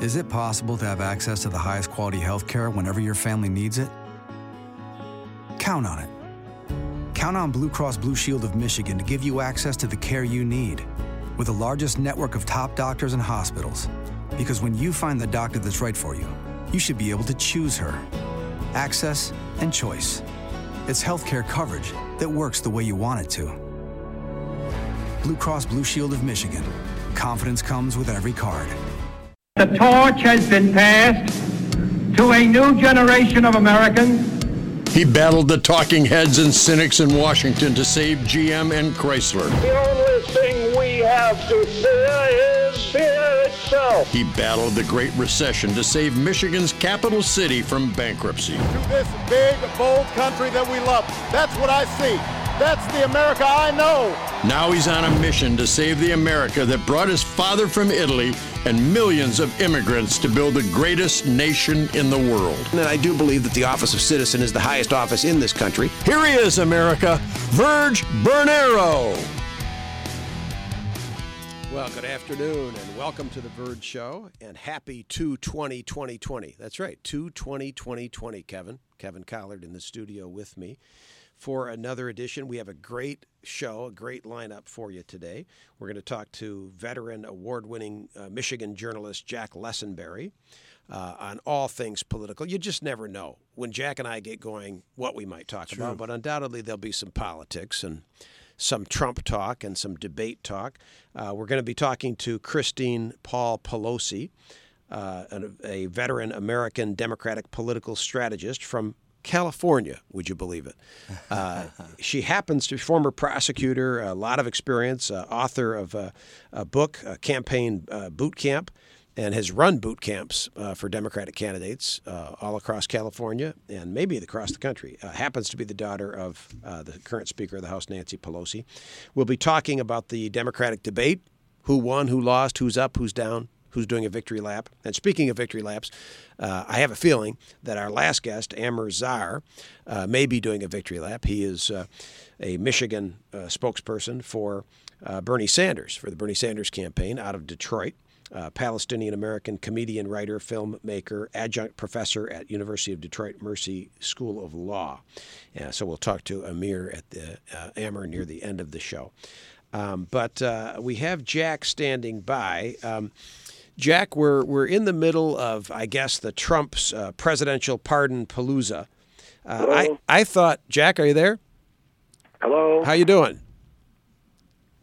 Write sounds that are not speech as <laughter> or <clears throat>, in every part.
Is it possible to have access to the highest quality health care whenever your family needs it? Count on it. Count on Blue Cross Blue Shield of Michigan to give you access to the care you need with the largest network of top doctors and hospitals. Because when you find the doctor that's right for you, you should be able to choose her. Access and choice. It's healthcare coverage that works the way you want it to. Blue Cross Blue Shield of Michigan. Confidence comes with every card. The torch has been passed to a new generation of Americans. He battled the talking heads and cynics in Washington to save GM and Chrysler. The only thing we have to fear is fear itself. He battled the Great Recession to save Michigan's capital city from bankruptcy. To this big, bold country that we love. That's what I see. That's the America I know. Now he's on a mission to save the America that brought his father from Italy and millions of immigrants to build the greatest nation in the world. And I do believe that the office of citizen is the highest office in this country. Here he is, America, Virg Bernero. Well, good afternoon and welcome to the Virg Show and happy 220 2020. That's right, 220 2020, Kevin. Kevin Collard in the studio with me for another edition. We have a great show, a great lineup for you today. We're going to talk to veteran award winning uh, Michigan journalist Jack Lessenberry. Uh, on all things political. You just never know when Jack and I get going what we might talk about, but undoubtedly there'll be some politics and some Trump talk and some debate talk. Uh, we're going to be talking to Christine Paul Pelosi, uh, an, a veteran American Democratic political strategist from California, would you believe it? <laughs> Uh, she happens to be former prosecutor, a lot of experience, uh, author of a, a book, a campaign uh, boot camp, and has run boot camps uh, for Democratic candidates uh, all across California and maybe across the country. Uh, happens to be the daughter of the current Speaker of the House, Nancy Pelosi. We'll be talking about the Democratic debate who won, who lost, who's up, who's down who's doing a victory lap. And speaking of victory laps, uh, I have a feeling that our last guest, Amer Zahr, uh, may be doing a victory lap. He is uh, a Michigan uh, spokesperson for uh, Bernie Sanders, for the Bernie Sanders campaign out of Detroit. Uh, Palestinian American comedian, writer, filmmaker, adjunct professor at University of Detroit Mercy School of Law. so we'll talk to Amir at the Amer near the end of the show. Um, but we have Jack standing by. Um, Jack, we're we're in the middle of, I guess, the Trump's uh, presidential pardon palooza. Uh, I I thought, Jack, are you there? Hello. How you doing?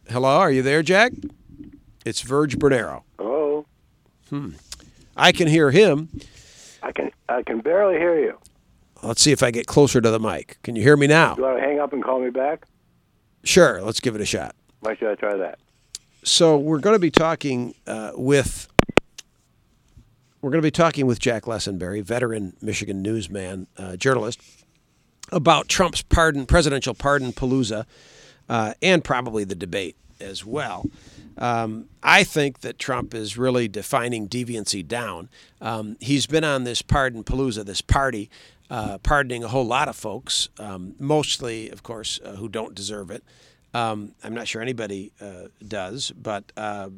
Hello, are you there, Jack? It's Virg Bernero. Hello. Hmm. I can hear him. I can I can barely hear you. Let's see if I get closer to the mic. Can you hear me now? Do you want to hang up and call me back? Sure. Let's give it a shot. Why should I try that? So we're going to be talking uh, with we're going to be talking with Jack Lessenberry, veteran Michigan newsman, uh, journalist, about Trump's pardon, presidential pardon palooza, uh, and probably the debate as well. Um, I think that Trump is really defining deviancy down. Um, he's been on this pardon palooza, this party, uh, pardoning a whole lot of folks, um, mostly, of course, uh, who don't deserve it. Um, I'm not sure anybody uh, does, but uh,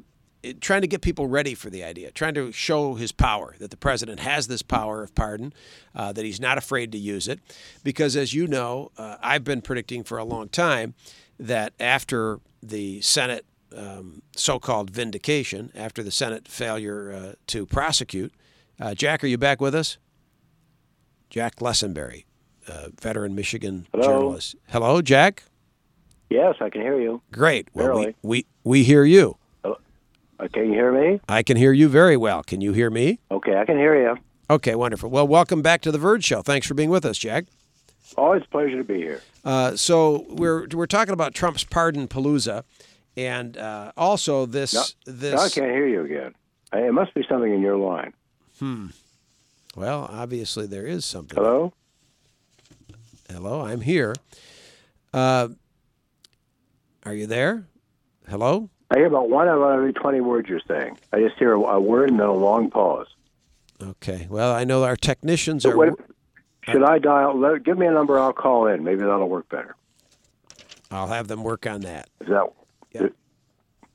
it, trying to get people ready for the idea, trying to show his power, that the president has this power of pardon, uh, that he's not afraid to use it. Because as you know, uh, I've been predicting for a long time that after the Senate um, so called vindication, after the Senate failure uh, to prosecute, uh, Jack, are you back with us? Jack Lessenberry, veteran Michigan Hello? journalist. Hello, Jack? Yes, I can hear you. Great. Well, we, we, we hear you. Uh, can you hear me? I can hear you very well. Can you hear me? Okay, I can hear you. Okay, wonderful. Well, welcome back to the Virg Show. Thanks for being with us, Jack. Always a pleasure to be here. Uh, so we're we're talking about Trump's pardon palooza, and uh, also this No, this. Now I can't hear you again. It must be something in your line. Hmm. Well, obviously there is something. Hello? Hello, I'm here. Uh, are you there? Hello. I hear about one out of every 20 words you're saying. I just hear a, a word and then a long pause. Okay. Well, I know our technicians So are. what, should I dial? Let, give me a number. I'll call in. Maybe that'll work better. I'll have them work on that. Is that? Yeah.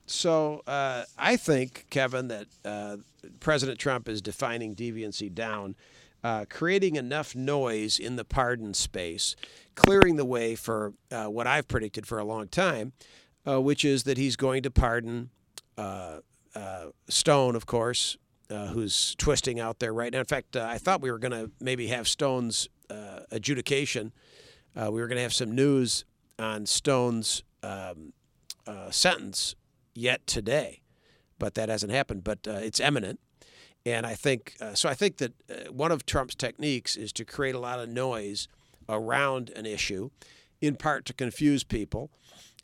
So uh, I think, Kevin, that uh, President Trump is defining deviancy down, uh, creating enough noise in the pardon space, clearing the way for uh, what I've predicted for a long time, uh, which is that he's going to pardon uh, uh, Stone, of course, uh, who's twisting out there right now. In fact, I thought we were going to maybe have Stone's adjudication. we were going to have some news on Stone's um, sentence yet today but that hasn't happened. But uh, it's imminent. And I think uh, so. I think that uh, one of Trump's techniques is to create a lot of noise around an issue, in part to confuse people,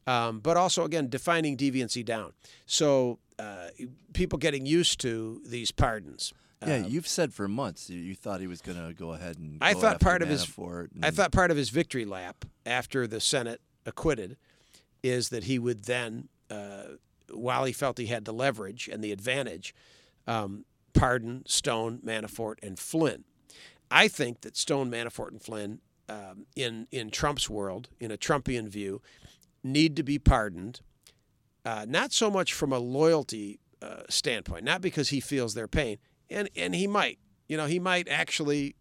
um, but also again defining deviancy down. So uh, people getting used to these pardons. Yeah, um, you've said for months you, you thought he was going to go ahead and. I thought part of his. And... I thought part of his victory lap after the Senate acquitted is that he would then uh, while he felt he had the leverage and the advantage, um, pardon Stone, Manafort, and Flynn. I think that Stone, Manafort, and Flynn, um, in in Trump's world, in a Trumpian view, need to be pardoned, uh, not so much from a loyalty uh, standpoint, not because he feels their pain, and and he might, you know, he might actually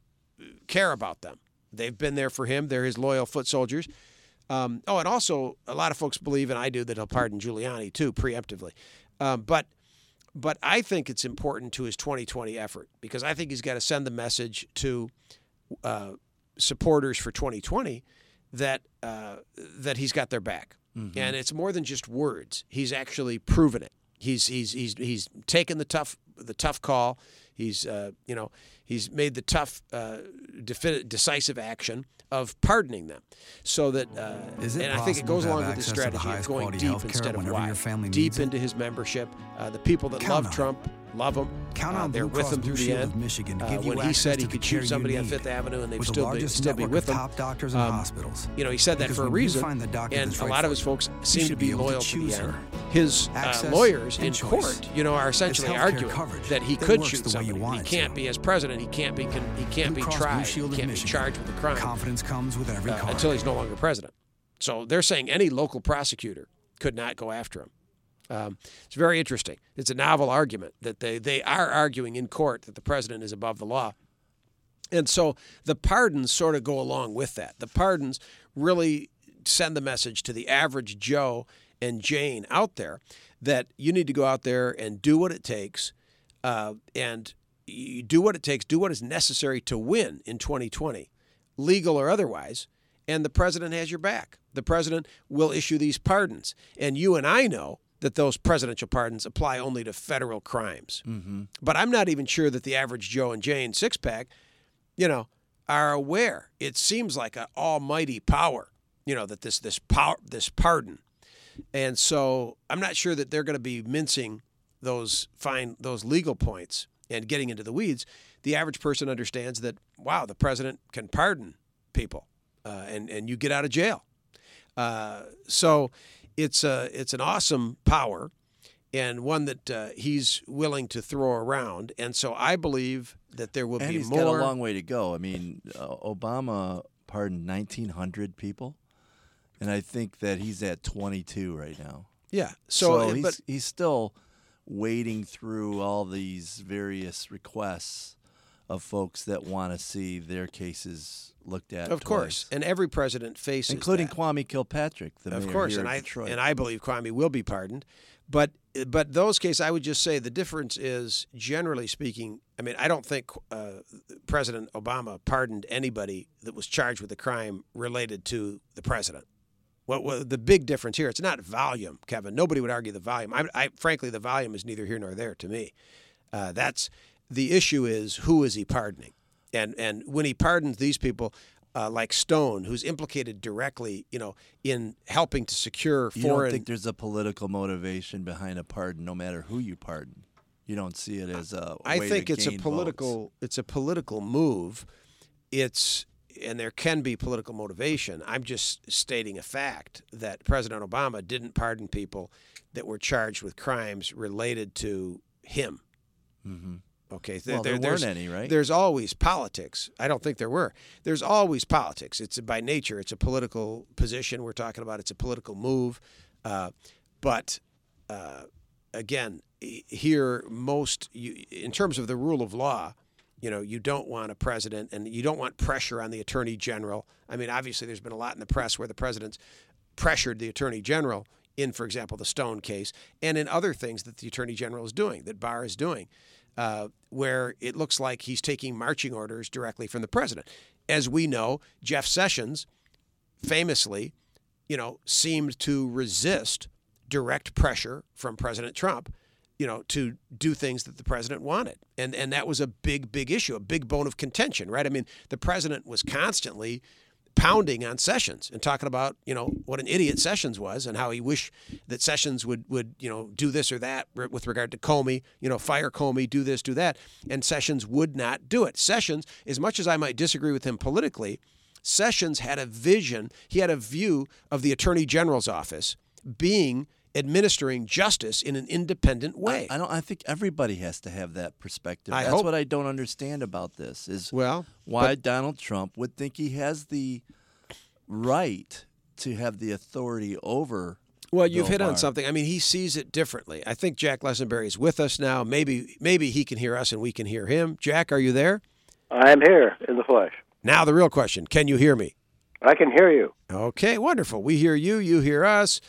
care about them. They've been there for him. They're his loyal foot soldiers. Um, oh, and also a lot of folks believe, and I do, that he'll pardon Giuliani too, preemptively. Um, but but I think it's important to his 2020 effort because I think he's got to send the message to uh, supporters for 2020 that uh, that he's got their back, mm-hmm. and it's more than just words. He's actually proven it. He's he's he's he's taken the tough the tough call. He's uh, you know he's made the tough uh, defi- decisive action of pardoning them, so that uh, and I think it goes along with the strategy of going deep instead of wide, deep into his membership. Uh, the people that Count love Trump love him. Count uh, on they're Blue with him through the end. Michigan to uh, give when you he said he could shoot somebody on Fifth Avenue and they'd still be still be with him. Top doctors and um, hospitals. You know, he said that for a reason, the and a right lot of his folks seem to be able to loyal to, the end. His uh, lawyers in choice. court, you know, are essentially arguing that he could shoot the somebody. He can't be as president. He can't be he can't be tried. He can't be charged with a crime Confidence comes with every uh, until he's no longer president. So they're saying any local prosecutor could not go after him. Um, it's very interesting. It's a novel argument that they, they are arguing in court that the president is above the law. And so the pardons sort of go along with that. The pardons really send the message to the average Joe and Jane out there that you need to go out there and do what it takes uh, and you do what it takes, do what is necessary to win in 2020, legal or otherwise, and the president has your back. The president will issue these pardons. And you and I know that those presidential pardons apply only to federal crimes. Mm-hmm. But I'm not even sure that the average Joe and Jane six pack, you know, are aware. It seems like an almighty power, you know, that this this power this pardon. And so I'm not sure that they're going to be mincing those fine those legal points and getting into the weeds. The average person understands that wow, the president can pardon people, uh, and and you get out of jail. Uh, so it's a it's an awesome power, and one that uh, he's willing to throw around. And so I believe that there will and be he's more. got a long way to go. I mean, uh, Obama pardoned 1,900 people, and I think that he's at 22 right now. yeah. So, So, uh, he's, but he's still wading through all these various requests of folks that want to see their cases looked at. of course, and every president faces including that. Kwame Kilpatrick, the of mayor course, and I Detroit. and I believe Kwame will be pardoned, but but those cases, I would just say the difference is generally speaking. I mean, I don't think uh, President Obama pardoned anybody that was charged with a crime related to the president. What, what the big difference here? It's not volume, Kevin. Nobody would argue the volume. I, I frankly, the volume is neither here nor there to me. Uh, that's the issue. Is who is he pardoning? And and when he pardons these people, uh, like Stone, who's implicated directly, you know, in helping to secure you foreign. don't think there's a political motivation behind a pardon, no matter who you pardon. You don't see it as a. I think it's a political. votes. It's a political move. It's and there can be political motivation. I'm just stating a fact that President Obama didn't pardon people that were charged with crimes related to him. Okay, Well, there weren't there's, any, right? There's always politics. I don't think there were. There's always politics. It's by nature. It's a political position we're talking about. It's a political move, uh, but uh, again, here most you, in terms of the rule of law, you know, you don't want a president and you don't want pressure on the attorney general. I mean, obviously, there's been a lot in the press where the president's pressured the attorney general in, for example, the Stone case, and in other things that the attorney general is doing, that Barr is doing, uh, where it looks like he's taking marching orders directly from the president. As we know, Jeff Sessions famously, you know, seemed to resist direct pressure from President Trump you know, to do things that the president wanted. And and that was a big, big issue, a big bone of contention, right? I mean, the president was constantly pounding on Sessions and talking about, you know, what an idiot Sessions was and how he wished that Sessions would would, you know, do this or that with regard to Comey, you know, fire Comey, do this, do that. And Sessions would not do it. Sessions, as much as I might disagree with him politically, Sessions had a vision, he had a view of the Attorney General's office being administering justice in an independent way. I, I, don't. I think everybody has to have that perspective. I That's hope. what I don't understand about this. Is well why but, Donald Trump would think he has the right to have the authority over. Well, you've Bill hit Barr. on something. I mean, he sees it differently. I think Jack Lessenberry is with us now. Maybe maybe he can hear us and we can hear him. Jack, are you there? I am here in the flesh. Now the real question: Can you hear me? I can hear you. Okay, wonderful. We hear you. You hear us.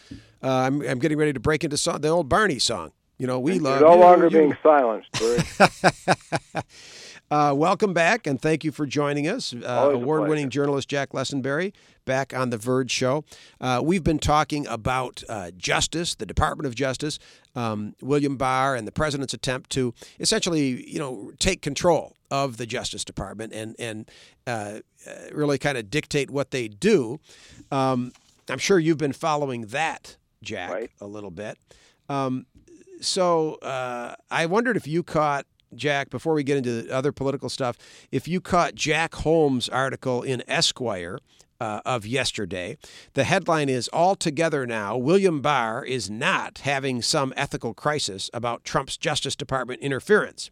Uh, I'm, I'm getting ready to break into song, the old Barney song. You know, we You're love no you, longer you- being silenced, <laughs> Uh, welcome back, and thank you for joining us. Uh, Award winning pleasure. journalist Jack Lessenberry back on The Virg Show. Uh, we've been talking about uh, justice, the Department of Justice, um, William Barr, and the president's attempt to essentially, you know, take control of the Justice Department and, and uh, uh, really kind of dictate what they do. Um, I'm sure you've been following that, Jack, Right. a little bit. Um, so uh, I wondered if you caught Jack before we get into the other political stuff. If you caught Jack Holmes' article in Esquire uh, of yesterday, the headline is "All together now, William Barr is not having some ethical crisis about Trump's Justice Department interference."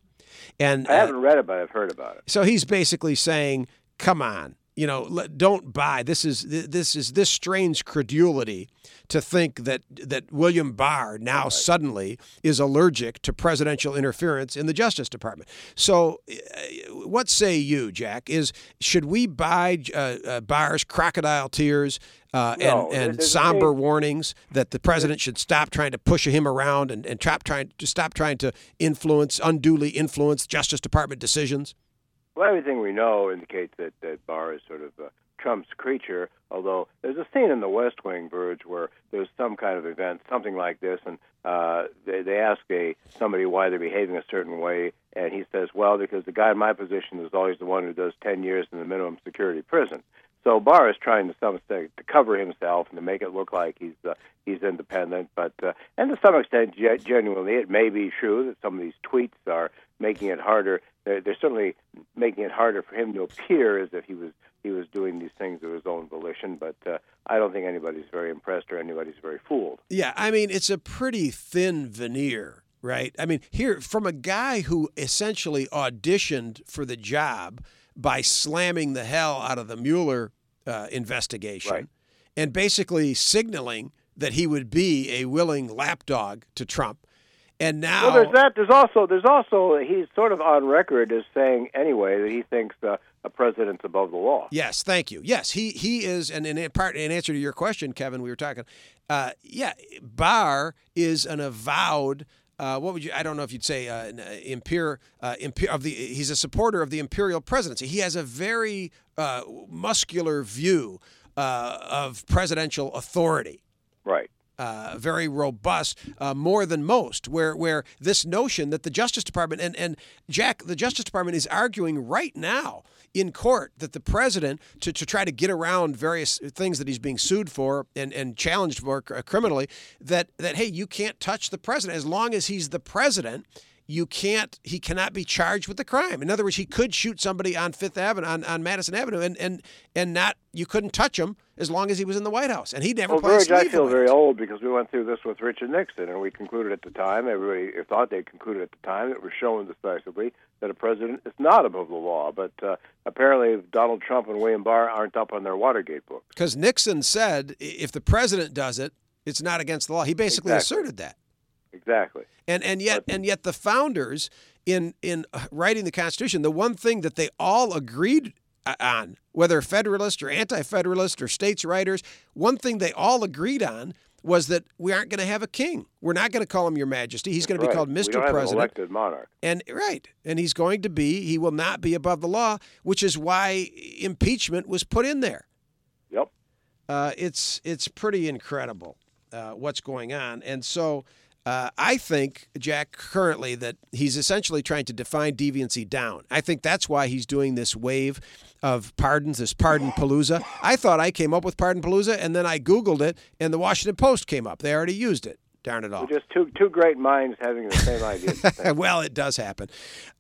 And I uh, haven't read it, but I've heard about it. so he's basically saying, "Come on, you know, don't buy. This is this is this strains credulity to think that that William Barr now suddenly is allergic to presidential interference in the Justice Department." So, uh, what say you, Jack? Is should we buy uh, uh, Barr's crocodile tears? Uh, No, and, and somber warnings that the president should stop trying to push him around and, and stop trying to stop trying to influence unduly influence Justice Department decisions. Well, everything we know indicates that, that Barr is sort of uh, Trump's creature, although there's a scene in the West Wing, Virg, where there's some kind of event, something like this, and uh, they, they ask a somebody why they're behaving a certain way, and he says, well, because the guy in my position is always the one who does 10 years in the minimum security prison. So Barr is trying to some extent to cover himself and to make it look like he's uh, he's independent, but uh, and to some extent, ge- genuinely, it may be true that some of these tweets are making it harder. They're, they're certainly making it harder for him to appear as if he was he was doing these things of his own volition. But uh, I don't think anybody's very impressed or anybody's very fooled. Yeah, I mean, it's a pretty thin veneer, right? I mean, here, from a guy who essentially auditioned for the job by slamming the hell out of the Mueller uh, investigation Right. and basically signaling that he would be a willing lapdog to Trump. And now. Well, there's that. There's also there's also he's sort of on record as saying anyway that he thinks uh, a president's above the law. Yes, thank you. Yes, he he is, and in part in answer to your question, Kevin, we were talking. Uh, yeah, Barr is an avowed. Uh, what would you? I don't know if you'd say uh, an, uh, uh, imper- of the. He's a supporter of the imperial presidency. He has a very uh, muscular view uh, of presidential authority Right. Uh, very robust, uh, more than most. Where where this notion that the Justice Department and and Jack, the Justice Department is arguing right now in court that the president to, to try to get around various things that he's being sued for and, and challenged for criminally that that hey you can't touch the president as long as he's the president you can't he cannot be charged with the crime in other words he could shoot somebody on fifth avenue on, on madison avenue and, and and not you couldn't touch him as long as he was in the white house and he never Well, Virg, I feel very old because we went through this with Richard Nixon, and we concluded at the time, everybody thought they concluded at the time, it was shown decisively that a president is not above the law. But uh, apparently, Donald Trump and William Barr aren't up on their Watergate books. Because Nixon said if the president does it, it's not against the law. He basically Exactly. asserted that. Exactly. And and yet and yet the founders in in writing the Constitution, the one thing that they all agreed on, whether Federalist or Anti-Federalist or states' writers, one thing they all agreed on was that we aren't going to have a king. We're not going to call him Your Majesty. He's going to be Right. called Mr. don't have an President. elected monarch. And right, and he's going to be. He will not be above the law, which is why impeachment was put in there. Yep. Uh, it's it's pretty incredible uh, what's going on, and so uh, I think Jack currently that he's essentially trying to define deviancy down. I think that's why he's doing this wave of pardons, this pardon palooza. I thought I came up with pardon palooza, and then I googled it, and the Washington Post came up. They already used it. Darn it all. We're just two two great minds having the same idea. at the same well, it does happen,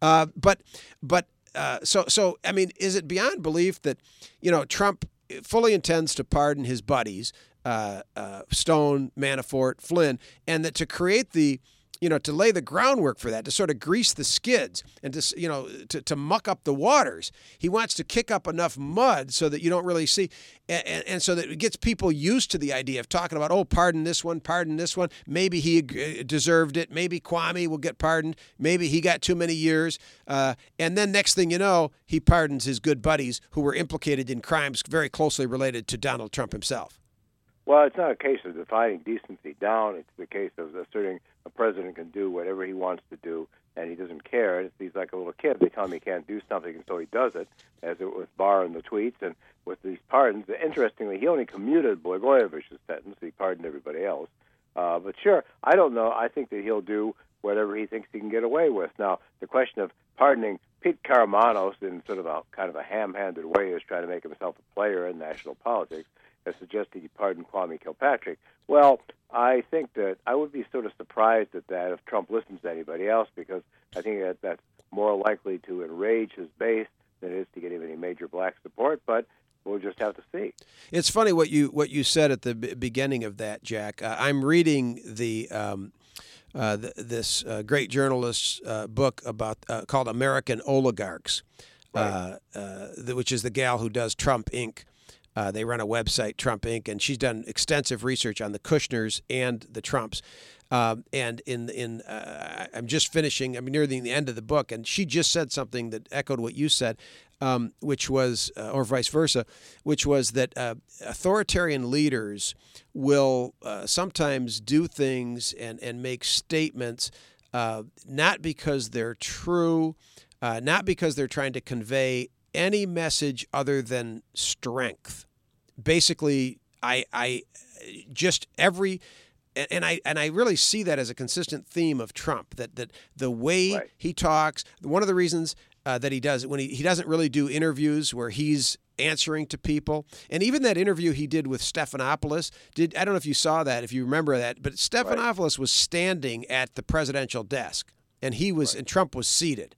uh, but but uh, so so I mean, is it beyond belief that you know Trump fully intends to pardon his buddies, uh, uh, Stone, Manafort, Flynn, and that to create the you know to lay the groundwork for that to sort of grease the skids and to you know to, to muck up the waters he wants to kick up enough mud so that you don't really see and, and, so that it gets people used to the idea of talking about oh pardon this one pardon this one maybe he uh, deserved it maybe Kwame will get pardoned maybe he got too many years uh, and then next thing you know he pardons his good buddies who were implicated in crimes very closely related to Donald Trump himself Well, it's not a case of defining decency down. It's the case of asserting a president can do whatever he wants to do, and he doesn't care. It's, he's like a little kid. They tell him he can't do something, and so he does it, as it with Barr and the tweets and with these pardons. Interestingly, he only commuted Blagojevich's sentence. He pardoned everybody else. Uh, but sure, I don't know. I think that he'll do whatever he thinks he can get away with. Now, the question of pardoning Pete Karmanos in sort of a kind of a ham-handed way is trying to make himself a player in national politics has suggested he pardon Kwame Kilpatrick. Well, I think that I would be sort of surprised at that if Trump listens to anybody else because I think that that's more likely to enrage his base than it is to get him any major black support. But we'll just have to see. It's funny what you what you said at the b- beginning of that, Jack. Uh, I'm reading the. Um, uh, th- this uh, great journalist's uh, book about uh, called American Oligarchs, uh, uh, th- which is the gal who does Trump Inc. Uh, they run a website, Trump Inc., and she's done extensive research on the Kushners and the Trumps. Um, and in in uh, I'm just finishing. I'm nearing the end of the book, and she just said something that echoed what you said, um, which was, uh, or vice versa, which was that uh, authoritarian leaders will uh, sometimes do things and and make statements uh, not because they're true, uh, not because they're trying to convey any message other than strength. Basically, I I just every and- I and I really see that as a consistent theme of Trump that that the way Right. he talks one of the reasons uh, that he does when he, he doesn't really do interviews where he's answering to people and even that interview he did with Stephanopoulos did I don't know if you saw that if you remember that but Stephanopoulos was standing at the presidential desk and he was and Trump was seated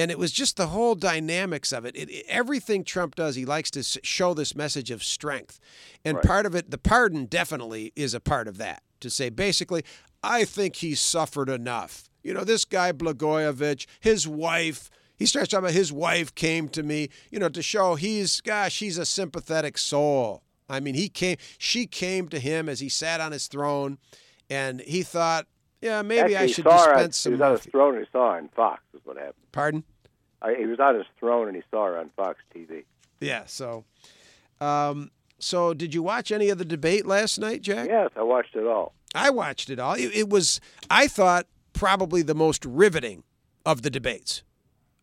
and it was just the whole dynamics of it. It, it- everything Trump does, he likes to show this message of strength, and part of it, the pardon definitely is a part of that. To say basically, I think he's suffered enough. You know, this guy Blagojevich, his wife. He starts talking about his wife came to me, you know, to show he's gosh, he's a sympathetic soul. I mean, he came, she came to him as he sat on his throne, and he thought, yeah, maybe Actually, I should saw her dispense some. He was on his morphine." throne and he saw her on Fox. Is what happened. Pardon? I, he was on his throne and he saw her on Fox TV. Yeah. So, um, so did you watch any of the debate last night, Jack? Yes, I watched it all. I watched it all. It, it was, I thought, probably the most riveting of the debates.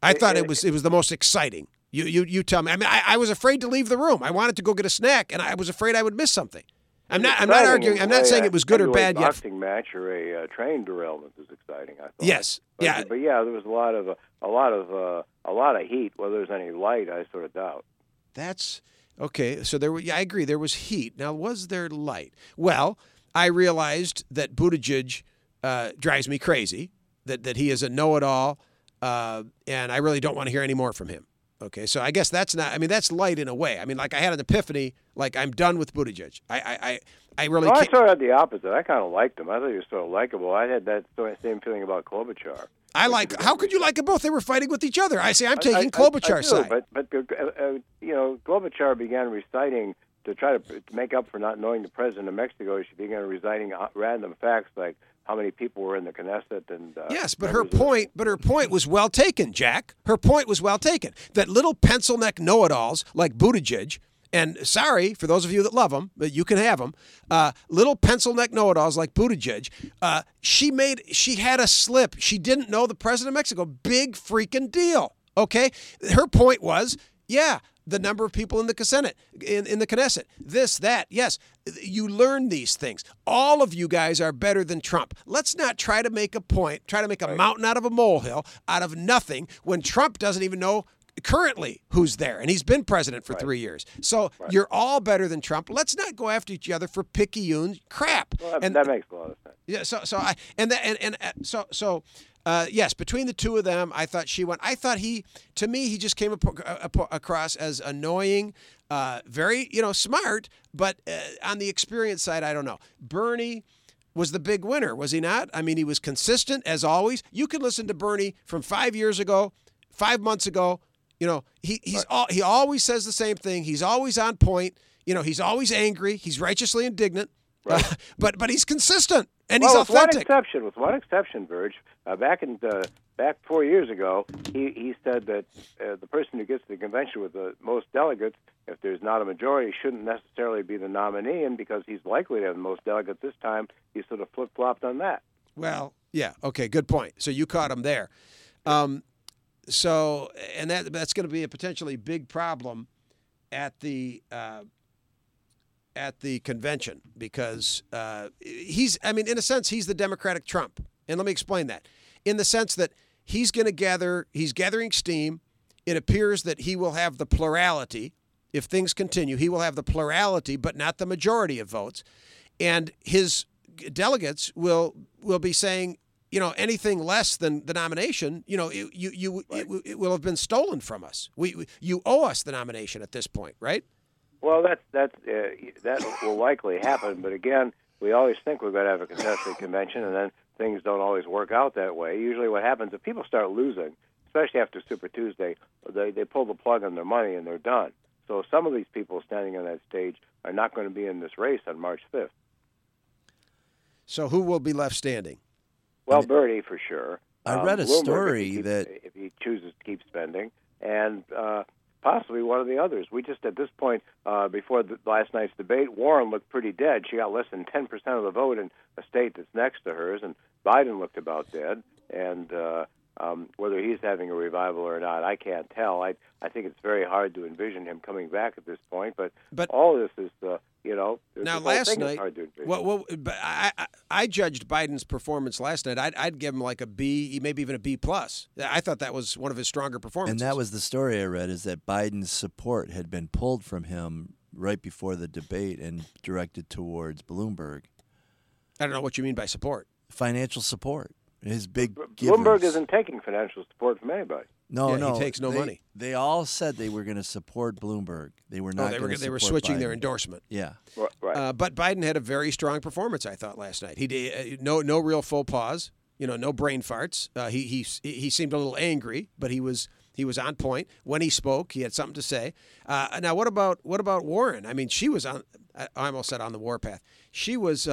I thought it was it was the most exciting. You you you tell me. I mean, I, I was afraid to leave the room. I wanted to go get a snack, and I was afraid I would miss something. I'm not. I'm not arguing. I'm not saying it was good or bad yet. boxing match or a uh, train derailment is exciting. I thought. Yes. But, Yeah. But yeah, there was a lot of uh, a lot of uh, a lot of heat. Whether there's any light, I sort of doubt. That's okay. So there, were, yeah, I agree. There was heat. Now, was there light? Well, I realized that Buttigieg uh, drives me crazy. That that he is a know-it-all, uh, and I really don't want to hear any more from him. Okay, so I guess that's not. I mean, that's light in a way. I mean, like I had an epiphany. Like I'm done with Buttigieg. I I I, I really Well, I sort of had the opposite. I kind of liked him. I thought he was sort of likable. I had that same feeling about Klobuchar. I like. How could you like them both? They were fighting with each other. I say I'm taking I- I Klobuchar's do, side. But but uh, uh, you know, Klobuchar began reciting to try to to make up for not knowing the president of Mexico. She began reciting uh, random facts like how many people were in the Knesset and uh, Yes, but her point, but her point was well taken, Jack. Her point was well taken. That little pencil neck know-it-alls like Buttigieg, and sorry for those of you that love them, but you can have them. Uh, little pencil neck know-it-alls like Buttigieg. Uh, she made, she had a slip. She didn't know the president of Mexico. Big freaking deal. Okay, her point was, yeah, the number of people in the Senate, in, in the Knesset, this, that, yes, you learn these things. All of you guys are better than Trump. Let's not try to make a point, try to make a mountain out of a molehill, out of nothing, when Trump doesn't even know currently who's there, and he's been president for three years. So you're all better than Trump. Let's not go after each other for picayune crap. Well, that, and that makes a lot of sense. yeah, so so I and that and, and uh, so so uh, yes, between the two of them, I thought she went. I thought he, to me, he just came ap- ap- across as annoying, uh, very you know smart, but uh, on the experience side, I don't know. Bernie was the big winner, was he not? I mean, he was consistent as always. You can listen to Bernie from five years ago, five months ago. You know, he he's all, he always says the same thing. He's always on point. You know, he's always angry. He's righteously indignant, <laughs> but but he's consistent and he's well, with one exception, with one exception, Virg, uh, back in uh, back four years ago, he he said that uh, the person who gets to the convention with the most delegates, if there's not a majority, shouldn't necessarily be the nominee, and because he's likely to have the most delegates this time, he sort of flip flopped on that. Well, yeah, okay, good point. So you caught him there. Um, so, and that that's going to be a potentially big problem at the uh, at the convention because uh, he's, I mean, in a sense, he's the Democratic Trump, and let me explain that. In the sense that he's going to gather, he's gathering steam. It appears that he will have the plurality if things continue. He will have the plurality, but not the majority of votes, and his delegates will will be saying, you know, anything less than the nomination, you know, it, you you it, it will have been stolen from us. We, we you owe us the nomination at this point, right? Well, that's that's uh, that will likely happen, but again, we always think we're going to have a contested convention, and then things don't always work out that way. Usually, what happens if people start losing, especially after Super Tuesday, they they pull the plug on their money and they're done. So some of these people standing on that stage are not going to be in this race on March 5th. So who will be left standing? Well, Bernie for sure. I Um, read a story if keeps- that if he chooses to keep spending, and uh, possibly one of the others. We just at this point, uh, before the, last night's debate, Warren looked pretty dead. She got less than ten percent of the vote in a state that's next to hers, and Biden looked about dead. And uh, um, whether he's having a revival or not, I can't tell. I I think it's very hard to envision him coming back at this point. But, But- all this is, uh, you know, Now, last night, hard to well, well, but I, I I judged Biden's performance last night. I'd, I'd give him like a B, maybe even a B plus. I thought that was one of his stronger performances. And that was the story I read is that Biden's support had been pulled from him right before the debate and directed towards Bloomberg. I don't know what you mean by support. Financial support. His big Bloomberg isn't taking financial support from anybody. No, Yeah, he no. takes no they- money. They all said they were going to support Bloomberg. They were No, not they were gonna they were support switching their endorsement. Yeah. Right. right. Uh, but Biden had a very strong performance, I thought, last night. He did uh, no no real full pause, you know, no brain farts. Uh, he he he seemed a little angry, but he was he was on point when he spoke. He had something to say. Uh, now, what about what about Warren? I mean, she was on. I I almost said on the warpath. She was.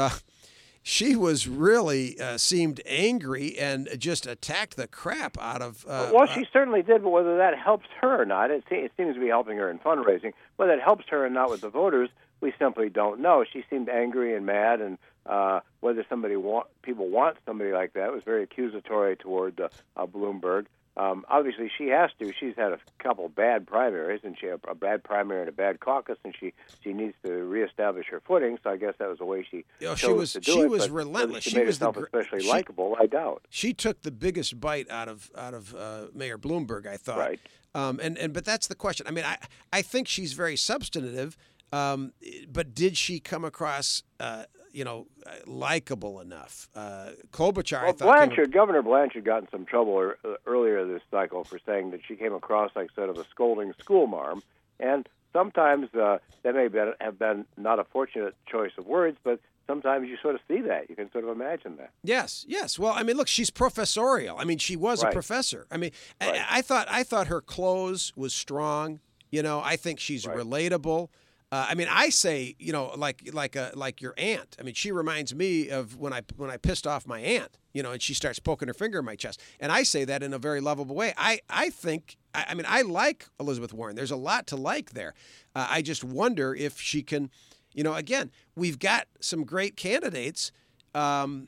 Uh, she was really uh, seemed angry and just attacked the crap out of. Uh, well, she certainly did, but whether that helps her or not, it, it seems to be helping her in fundraising. Whether it helps her or not with the voters, we simply don't know. She seemed angry and mad, and uh, whether somebody want people want somebody like that was very accusatory toward uh, uh, Bloomberg. Um, obviously, she has to. She's had a couple bad primaries, and she had a bad primary and a bad caucus, and she she needs to reestablish her footing. So I guess that was the way she Oh, chose she was- to do she it. was relentless. She, She was the herself gr- especially she- likable. I doubt. she took the biggest bite out of out of uh, Mayor Bloomberg. I thought. Right. Um, and and but that's the question. I mean, I I think she's very substantive, um, but did she come across uh, you know likable enough? Uh, Klobuchar, I Well, thought. came- Blanchard, Governor Blanchard, got in some trouble uh, earlier this cycle for saying that she came across like sort of a scolding schoolmarm, and sometimes uh, that may have been not a fortunate choice of words, but sometimes you sort of see that. You can sort of imagine that. Yes, yes. Well, I mean, look, she's professorial. I mean, she was a professor. I mean, Right. I, I thought I thought her clothes was strong. You know, I think she's Right. relatable. Uh, I mean, I say, you know, like like a like your aunt. I mean, she reminds me of when I when I pissed off my aunt, you know, and she starts poking her finger in my chest, and I say that in a very lovable way. I I think, I, I mean, I like Elizabeth Warren. There's a lot to like there. Uh, I just wonder if she can, you know, again, we've got some great candidates. Um,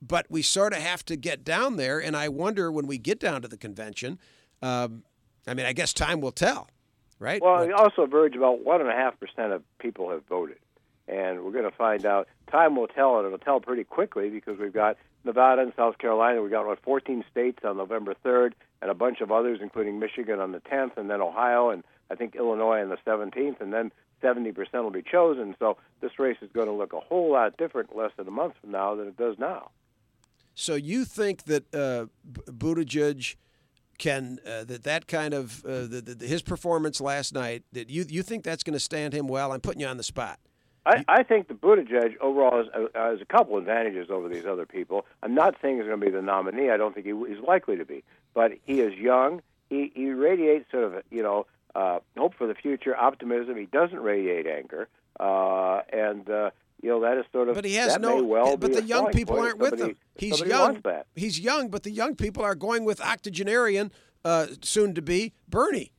but we sort of have to get down there, and I wonder when we get down to the convention. Um, I mean, I guess time will tell right? Well, but, also, Virg, about one and a half percent of people have voted, and we're going to find out. Time will tell, and it'll tell pretty quickly because we've got Nevada and South Carolina. We've got what 14 states on November 3rd, and a bunch of others, including Michigan on the 10th, and then Ohio, and I think Illinois on the 17th, and then 70% will be chosen. So this race is going to look a whole lot different less than a month from now than it does now. So you think that uh, Buttigieg can uh, that that kind of uh, the, the, his performance last night that you you think that's going to stand him well? I'm putting you on the spot. I, I think the Buttigieg overall has, uh, has a couple advantages over these other people. I'm not saying he's going to be the nominee. I don't think he, he's likely to be, but he is young. He he radiates sort of you know uh, hope for the future, optimism. He doesn't radiate anger, uh, and uh, you know that is sort of. But he has no. Well but the young people aren't somebody, with him. He's young. He's young, but the young people are going with octogenarian, uh, soon to be Bernie.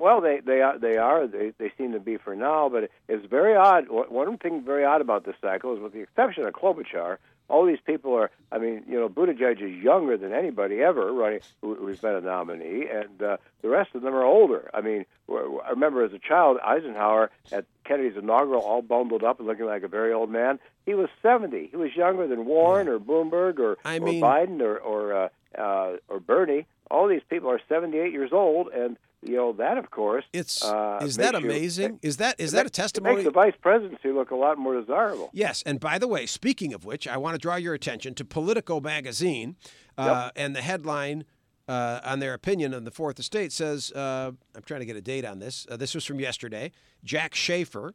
Well, they they are they are they, they seem to be for now, but it's very odd. One thing very odd about this cycle is, with the exception of Klobuchar, all these people are. I mean, you know, Buttigieg is younger than anybody ever running who, who's been a nominee, and uh, the rest of them are older. I mean, I remember as a child, Eisenhower at Kennedy's inaugural, all bundled up and looking like a very old man. He was 70. He was younger than Warren or Bloomberg or, I mean, or Biden or or, uh, uh, or Bernie. All these people are 78 years old, and you know that of course it's uh, is that amazing? you, is that is that a testimony makes the vice presidency look a lot more desirable. Yes and by the way speaking of which i want to draw your attention to politico magazine uh, yep. and the headline uh, on their opinion on the fourth estate says uh, i'm trying to get a date on this uh, this was from yesterday. Jack shafer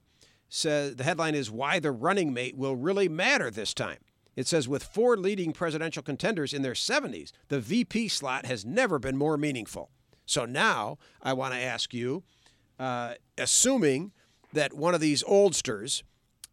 says the headline is why the running mate will really matter this time. It says with four leading presidential contenders in their 70s the vp slot has never been more meaningful so now I want to ask you, uh, assuming that one of these oldsters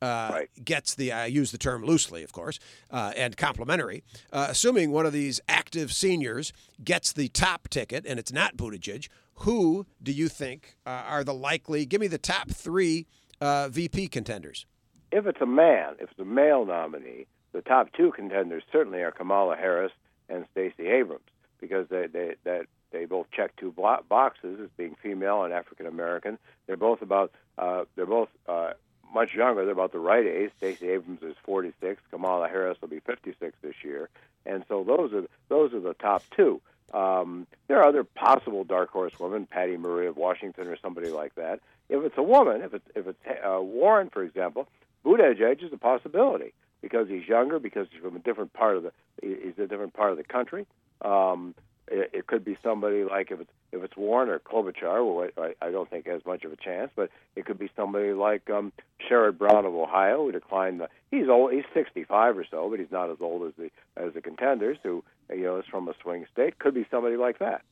uh, right. gets the, I use the term loosely, of course, uh, and complimentary, uh, assuming one of these active seniors gets the top ticket and it's not Buttigieg, who do you think uh, are the likely, give me the top three uh, VP contenders? If it's a man, if it's a male nominee, the top two contenders certainly are Kamala Harris and Stacey Abrams because they, they, that they both check two boxes as being female and African American. They're both about uh, they're both uh, much younger. They're about the right age. Stacey Abrams is 46. Kamala Harris will be 56 this year, and so those are those are the top two. Um, there are other possible dark horse women, Patty Murray of Washington or somebody like that. If it's a woman, if it's if it's uh, Warren, for example, Buttigieg is a possibility because he's younger, because he's from a different part of the he's a different part of the country. Um, it, it could be somebody like if it's if it's Warren or Klobuchar, who I, I don't think has much of a chance, but it could be somebody like um, Sherrod Brown of Ohio, who declined. The, he's old. He's 65 or so, but he's not as old as the as the contenders, who you know is from a swing state. Could be somebody like that.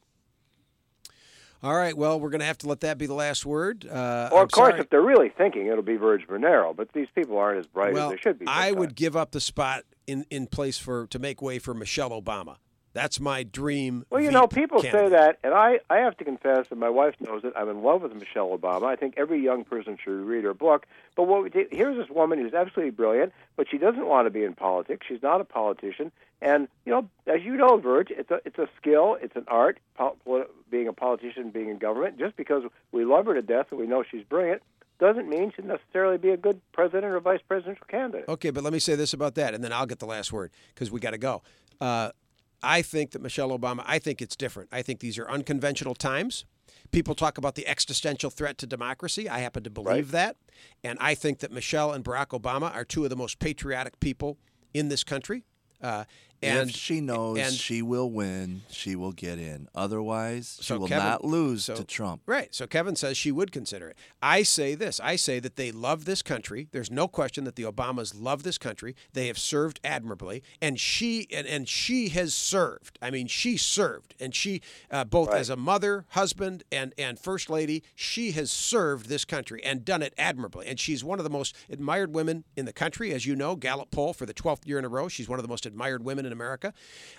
All right. Well, we're going to have to let that be the last word. Uh, or, I'm of course, sorry. if they're really thinking, it'll be Virg Bernero. But these people aren't as bright well, as they should be. I would give up the spot in, in place for to make way for Michelle Obama. That's my dream. Well, you Veep know, people candidate. say that, and I, I have to confess, and my wife knows it. I'm in love with Michelle Obama. I think every young person should read her book. But what we did, here's this woman who's absolutely brilliant, but she doesn't want to be in politics. She's not a politician, and you know, as you know, Virg, it's a it's a skill, it's an art. Pol- being a politician, being in government, just because we love her to death and we know she's brilliant, doesn't mean she'd necessarily be a good president or vice presidential candidate. Okay, but let me say this about that, and then I'll get the last word because we got to go. Uh, I think that Michelle Obama, I think it's different. I think these are unconventional times. People talk about the existential threat to democracy. I happen to believe Right. that. And I think that Michelle and Barack Obama are two of the most patriotic people in this country. Uh, And if she knows and- she will win, she will get in. Otherwise, she So will Kevin- not lose so- to Trump. Right. So Kevin says she would consider it. I say this. I say that they love this country. There's no question that the Obamas love this country. They have served admirably, and she and, and she has served. I mean, she served, and she uh, both as a mother, husband, and and first lady. She has served this country and done it admirably. And she's one of the most admired women in the country, as you know. Gallup poll for the 12th year in a row. She's one of the most admired women in America.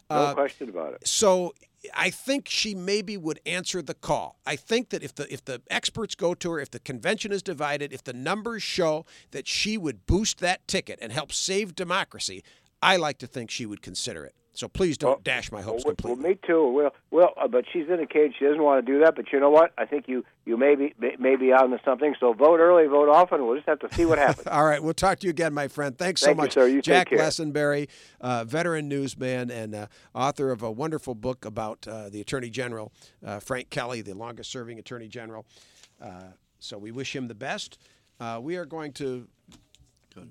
No Uh, question about it. so I think she maybe would answer the call. I think that if the if the experts go to her, if the convention is divided, if the numbers show that she would boost that ticket and help save democracy, I like to think she would consider it. So please don't dash my hopes Well, completely. well, me too. Well, well, uh, but she's in a cage. She doesn't want to do that. But you know what? I think you you may be may, be on to something. So vote early, vote often. We'll just have to see what <laughs> happens. All right, we'll talk to you again, my friend. Thanks so Thank you, much, sir. You take Jack care. Lessenberry, uh, veteran newsman and uh, author of a wonderful book about uh, the Attorney General, uh, Frank Kelly, the longest-serving Attorney General. Uh, so we wish him the best. Uh, we are going to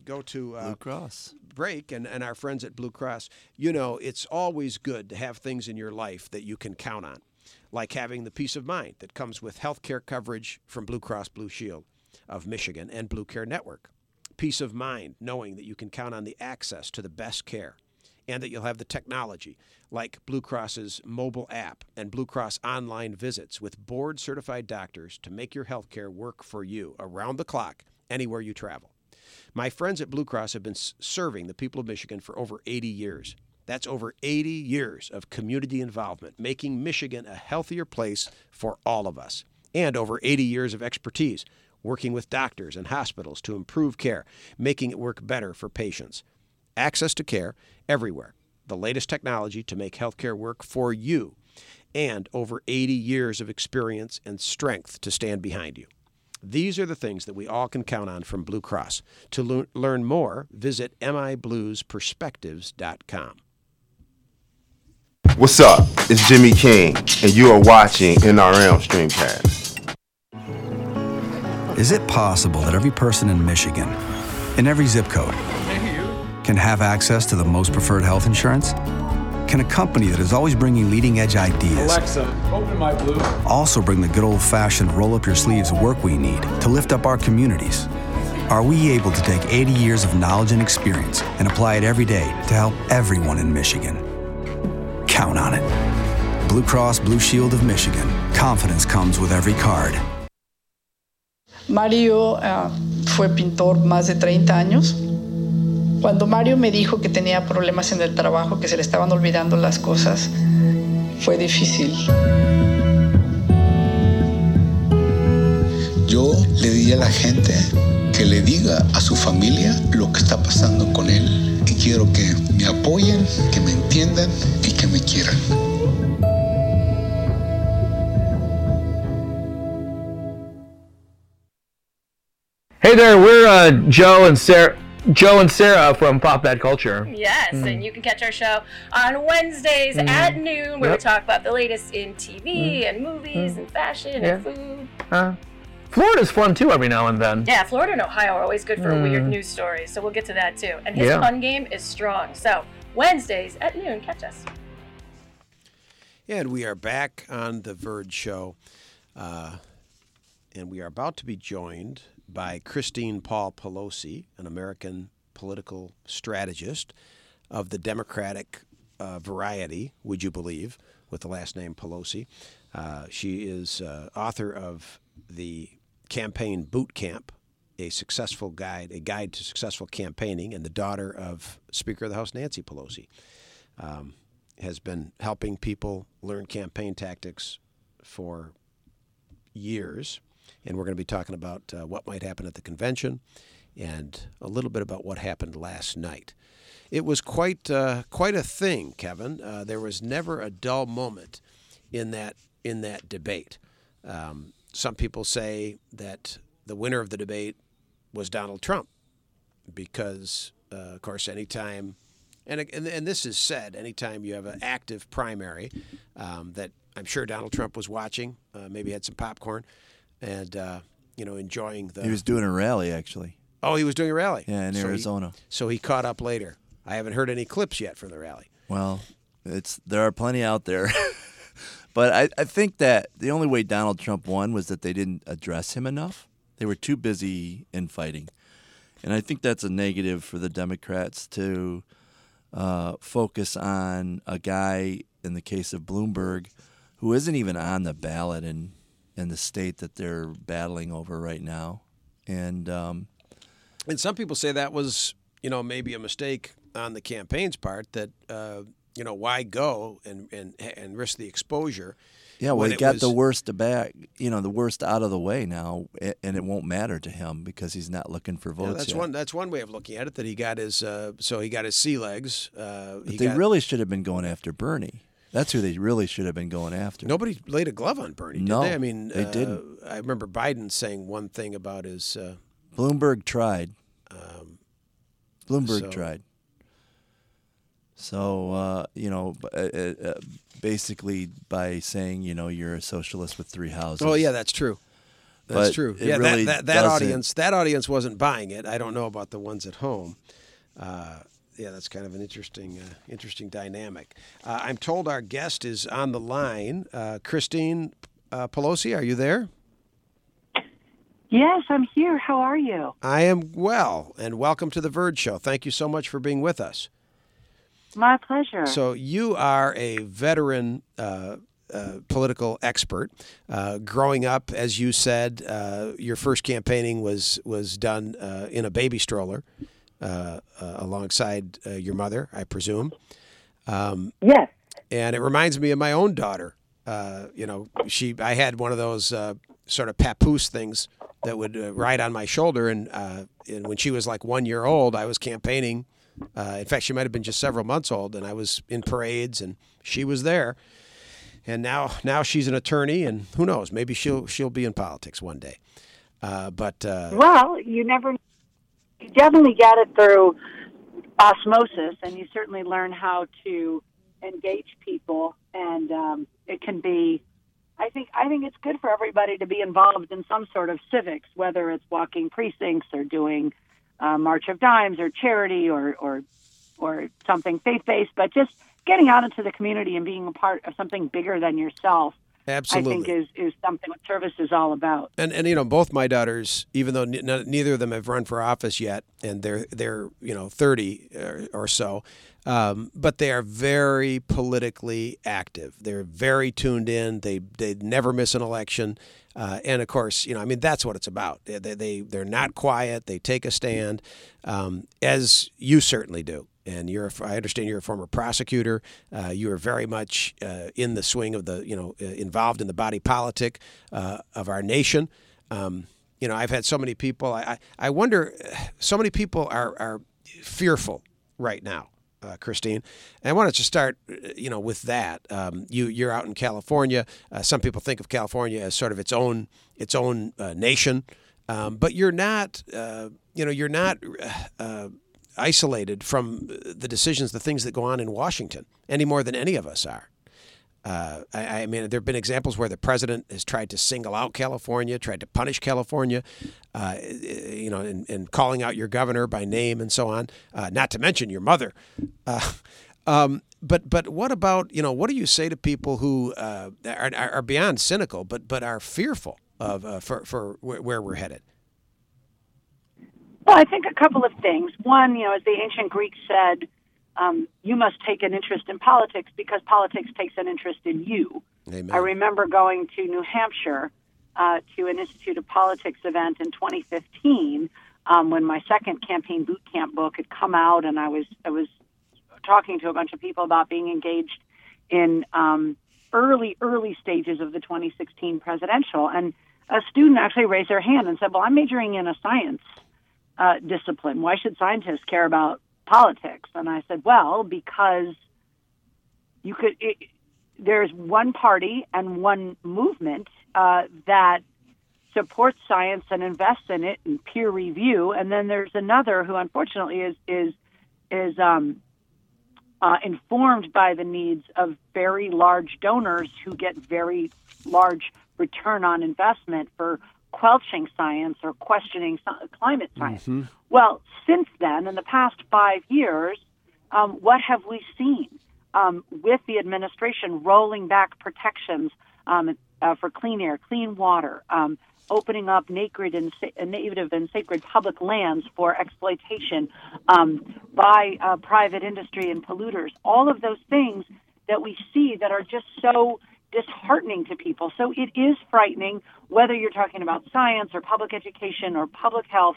go to uh, Blue Cross. break and, and our friends at Blue Cross. You know, it's always good to have things in your life that you can count on, like having the peace of mind that comes with health care coverage from Blue Cross Blue Shield of Michigan and Blue Care Network. Peace of mind knowing that you can count on the access to the best care and that you'll have the technology like Blue Cross's mobile app and Blue Cross online visits with board certified doctors to make your health care work for you around the clock anywhere you travel. My friends at Blue Cross have been serving the people of Michigan for over 80 years. That's over 80 years of community involvement, making Michigan a healthier place for all of us. And over 80 years of expertise, working with doctors and hospitals to improve care, making it work better for patients. Access to care everywhere, the latest technology to make healthcare work for you, and over 80 years of experience and strength to stand behind you. These are the things that we all can count on from Blue Cross. To lo- learn more, visit mibluesperspectives.com. What's up? It's Jimmy King, and you are watching NRM Streamcast. Is it possible that every person in Michigan, in every zip code, can have access to the most preferred health insurance? Can a company that is always bringing leading edge ideas Alexa, open my blue. also bring the good old fashioned roll up your sleeves work we need to lift up our communities? Are we able to take 80 years of knowledge and experience and apply it every day to help everyone in Michigan? Count on it. Blue Cross Blue Shield of Michigan. Confidence comes with every card. Mario ah, fue pintor más de 30 años. Cuando Mario me dijo que tenía problemas en el trabajo, que se le estaban olvidando las cosas, fue difícil. Yo le diría a la gente que le diga a su familia lo que está pasando con él y quiero que me apoyen, que me entiendan y que me quieran. Hey there, we're uh, Joe and Sarah. Joe and Sarah from Pop Bad Culture. Yes, Mm. and you can catch our show on Wednesdays Mm. at noon, where Yep. we talk about the latest in TV Mm. and movies Mm. and fashion Yeah. and food. Uh, Florida's fun too every now and then. Yeah, Florida and Ohio are always good for Mm. weird news stories, so we'll get to that too. And his Yeah. fun game is strong. So Wednesdays at noon, catch us. And we are back on the Virg Show. Uh, and we are about to be joined by Christine Paul Pelosi, an American political strategist of the Democratic uh, variety, would you believe, with the last name Pelosi. Uh, she is uh, author of the Campaign Boot Camp, a successful guide, a guide to successful campaigning, and the daughter of Speaker of the House Nancy Pelosi. Um, has been helping people learn campaign tactics for years. And we're going to be talking about uh, what might happen at the convention and a little bit about what happened last night. It was quite uh, quite a thing, Kevin. Uh, there was never a dull moment in that in that debate. Um, some people say that the winner of the debate was Donald Trump because, uh, of course, anytime, and, and and this is said, anytime you have an active primary, um, that I'm sure Donald Trump was watching, uh, maybe had some popcorn, and uh, you know enjoying the. He was doing a rally actually. Oh, he was doing a rally. Yeah, in So he- Arizona. so he caught up later. I haven't heard any clips yet from the rally. Well, it's there are plenty out there. <laughs> but I, I think that the only way Donald Trump won was that they didn't address him enough. They were too busy infighting. And I think that's a negative for the Democrats to uh, focus on a guy, in the case of Bloomberg, who isn't even on the ballot in, in the state that they're battling over right now. And um, and some people say that was, you know, maybe a mistake on the campaign's part that, uh, you know, why go and, and, and risk the exposure? Yeah, well, he got was- the worst back, you know, the worst out of the way now, and it won't matter to him because he's not looking for Yeah, votes that's yet. one. That's one way of looking at it. That he got his. Uh, so he got his sea legs. Uh, they got- really should have been going after Bernie. That's who they really should have been going after. Nobody laid a glove on Bernie. Did No, they? I mean, they uh, didn't. I remember Biden saying one thing about his. Uh, Bloomberg tried. Bloomberg so- tried. So uh, you know, uh, uh, basically by saying you know you're a socialist with three houses. oh yeah, that's true. That's But true. Yeah, really that that, that audience that audience wasn't buying it. I don't know about the ones at home. Uh, yeah, that's kind of an interesting uh, interesting dynamic. Uh, I'm told our guest is on the line. Uh, Christine uh, Pelosi, are you there? Yes, I'm here. How are you? I am well, and welcome to the Virg Show. Thank you so much for being with us. My pleasure. So you are a veteran uh, uh, political expert. Uh, growing up, as you said, uh, your first campaigning was was done uh, in a baby stroller alongside uh, your mother, I presume. Um, yes. And it reminds me of my own daughter. Uh, you know, she I had one of those uh, sort of papoose things that would uh, ride on my shoulder, and, uh, and when she was like one year old, I was campaigning. Uh, in fact, she might have been just several months old, and I was in parades, and she was there. And now, now she's an attorney, and who knows? Maybe she'll she'll be in politics one day. Uh, but uh, Well, you never. You definitely get it through osmosis, and you certainly learn how to engage people, and um, it can be. I think I think it's good for everybody to be involved in some sort of civics, whether it's walking precincts or doing uh, March of Dimes or charity or or or something faith based, but just getting out into the community and being a part of something bigger than yourself. Absolutely. I think is is something what service is all about. And and you know both my daughters, even though n- neither of them have run for office yet, and they're they're you know thirty or, or so, um, but they are very politically active. They're very tuned in. They they never miss an election, uh, and of course you know I mean that's what it's about. They they they- they're not quiet. They take a stand, um, as you certainly do. And you're, a- I understand you're a former prosecutor. Uh, you are very much uh, in the swing of the, you know, uh, involved in the body politic uh, of our nation. Um, you know, I've had so many people. I, I, wonder, so many people are, are fearful right now, uh, Christine. And I wanted to start, uh, you know, with that. Um, you, you're out in California. Uh, some people think of California as sort of its own, its own uh, nation, um, but you're not. Uh, you know, you're not. Isolated from the decisions, the things that go on in Washington, any more than any of us are. Uh, I, I mean, there have been examples where the president has tried to single out California, tried to punish California, uh, you know, and, and calling out your governor by name and so on. Uh, not to mention your mother. Uh, um, but but what about you know what do you say to people who uh, are, are beyond cynical, but but are fearful of uh, for for where we're headed? Well, I think a couple of things. One, you know, as the ancient Greeks said, um, you must take an interest in politics because politics takes an interest in you. Amen. I remember going to New Hampshire uh, to an Institute of Politics event in 2015 um, when my second campaign boot camp book had come out, and I was I was talking to a bunch of people about being engaged in um, early early stages of the 2016 presidential, and a student actually raised their hand and said, "Well, I'm majoring in a science uh, discipline. Why should scientists care about politics?" And I said, "Well, because you could." It, there's one party and one movement uh, that supports science and invests in it and peer review, and then there's another who, unfortunately, is is is um, uh, informed by the needs of very large donors who get very large return on investment for quelching science or questioning climate science. Well, since then, in the past five years, um, what have we seen? um, with the administration rolling back protections um, uh, for clean air, clean water, um, opening up native and, sa- native and sacred public lands for exploitation um, by uh, private industry and polluters. All of those things that we see that are just so disheartening to people. So it is frightening whether you're talking about science or public education or public health.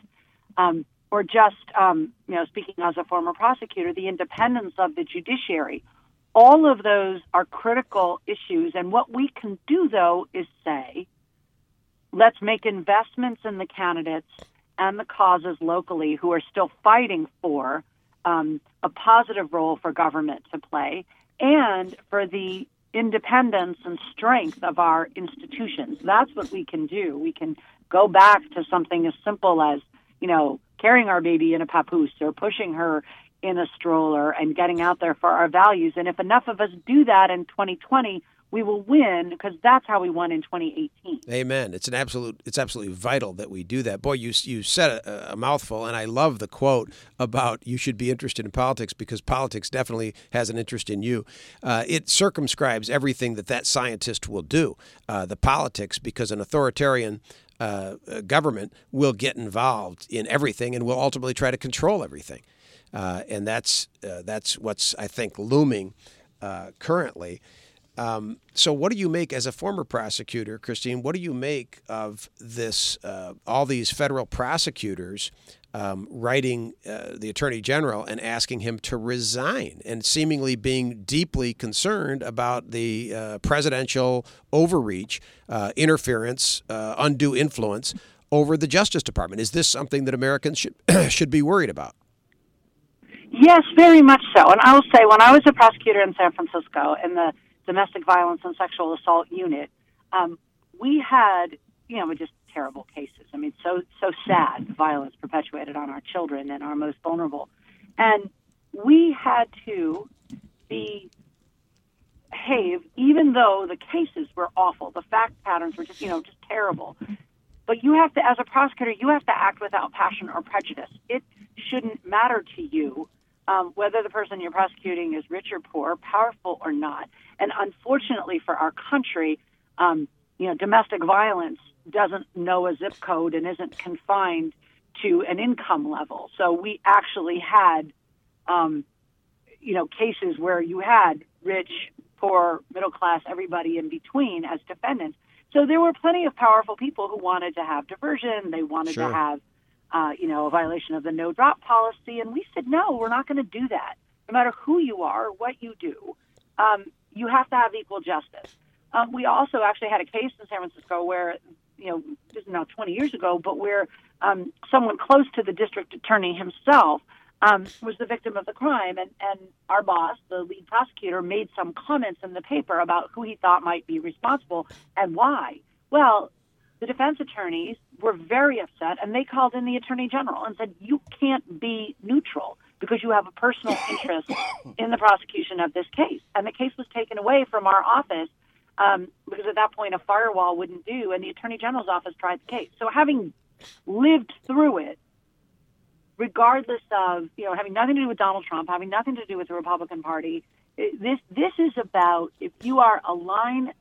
Um, or just, um, you know, speaking as a former prosecutor, the independence of the judiciary. All of those are critical issues. And what we can do, though, is say, let's make investments in the candidates and the causes locally who are still fighting for um, a positive role for government to play and for the independence and strength of our institutions. That's what we can do. We can go back to something as simple as, you know, carrying our baby in a papoose or pushing her in a stroller and getting out there for our values. And if enough of us do that in 2020, we will win because that's how we won in 2018. Amen. It's an absolute. It's absolutely vital that we do that. Boy, you you said a, a, mouthful, and I love the quote about you should be interested in politics because politics definitely has an interest in you. Uh, it circumscribes everything that that scientist will do. Uh, the politics, because an authoritarian uh, government will get involved in everything and will ultimately try to control everything. Uh, and that's uh, that's what's I think looming uh, currently. Um, so, what do you make as a former prosecutor, Christine? What do you make of this? Uh, all these federal prosecutors um, writing uh, the attorney general and asking him to resign, and seemingly being deeply concerned about the uh, presidential overreach, uh, interference, uh, undue influence over the Justice Department. Is this something that Americans should <clears throat> should be worried about? Yes, very much so. And I will say, when I was a prosecutor in San Francisco in the domestic violence and sexual assault unit, um, we had, you know, just terrible cases. I mean, so so sad violence perpetuated on our children and our most vulnerable, and we had to be behave even though the cases were awful. The fact patterns were just, you know, just terrible. But you have to, as a prosecutor, you have to act without passion or prejudice. It shouldn't matter to you um, whether the person you're prosecuting is rich or poor, powerful or not. And unfortunately for our country, um, you know, domestic violence doesn't know a zip code and isn't confined to an income level. So we actually had, um, you know, cases where you had rich, poor, middle class, everybody in between as defendants. So there were plenty of powerful people who wanted to have diversion. They wanted sure. to have, uh, you know, a violation of the no drop policy. And we said, no, we're not going to do that. No matter who you are, what you do, um, you have to have equal justice. Um, we also actually had a case in San Francisco where, you know, this is now 20 years ago, but where um, someone close to the district attorney himself um, was the victim of the crime, and, and our boss, the lead prosecutor, made some comments in the paper about who he thought might be responsible and why. Well, the defense attorneys were very upset, and they called in the attorney general and said, "You can't be neutral because you have a personal <laughs> interest in the prosecution of this case." And the case was taken away from our office um, because at that point a firewall wouldn't do, and the attorney general's office tried the case. So having lived through it regardless of you know having nothing to do with Donald Trump, having nothing to do with the Republican Party. This this is about if you are a line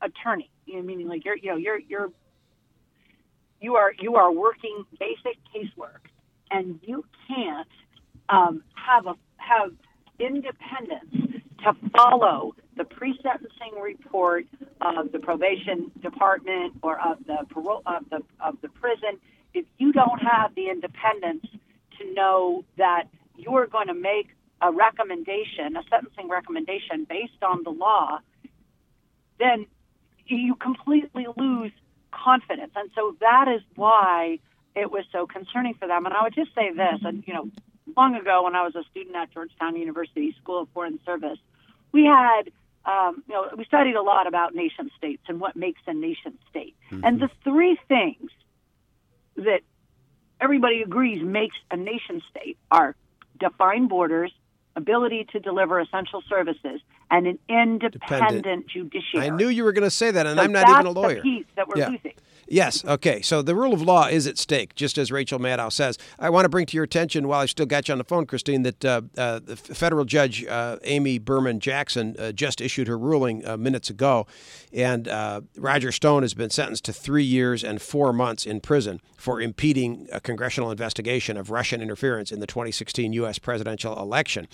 attorney, you know, meaning like you're you know you're you're you are you are working basic casework, and you can't um, have a have independence to follow the pre-sentencing report of the probation department or of the parole of the of the prison if you don't have the independence to know that you are going to make a recommendation, a sentencing recommendation based on the law, then you completely lose confidence. And so that is why it was so concerning for them. And I would just say this, and you know, long ago when I was a student at Georgetown University School of Foreign Service, we had um, you know, we studied a lot about nation states and what makes a nation state. Mm-hmm. And the three things that everybody agrees makes a nation state are defined borders, ability to deliver essential services, and an independent Dependent. judiciary. I knew you were going to say that, and so I'm not even a lawyer. The piece that we're yeah. losing. Yes. Okay. So the rule of law is at stake, just as Rachel Maddow says. I want to bring to your attention, while I still got you on the phone, Christine, that uh, uh, the federal judge uh, Amy Berman Jackson uh, just issued her ruling uh, minutes ago, and uh, Roger Stone has been sentenced to three years and four months in prison for impeding a congressional investigation of Russian interference in the 2016 U.S. presidential election.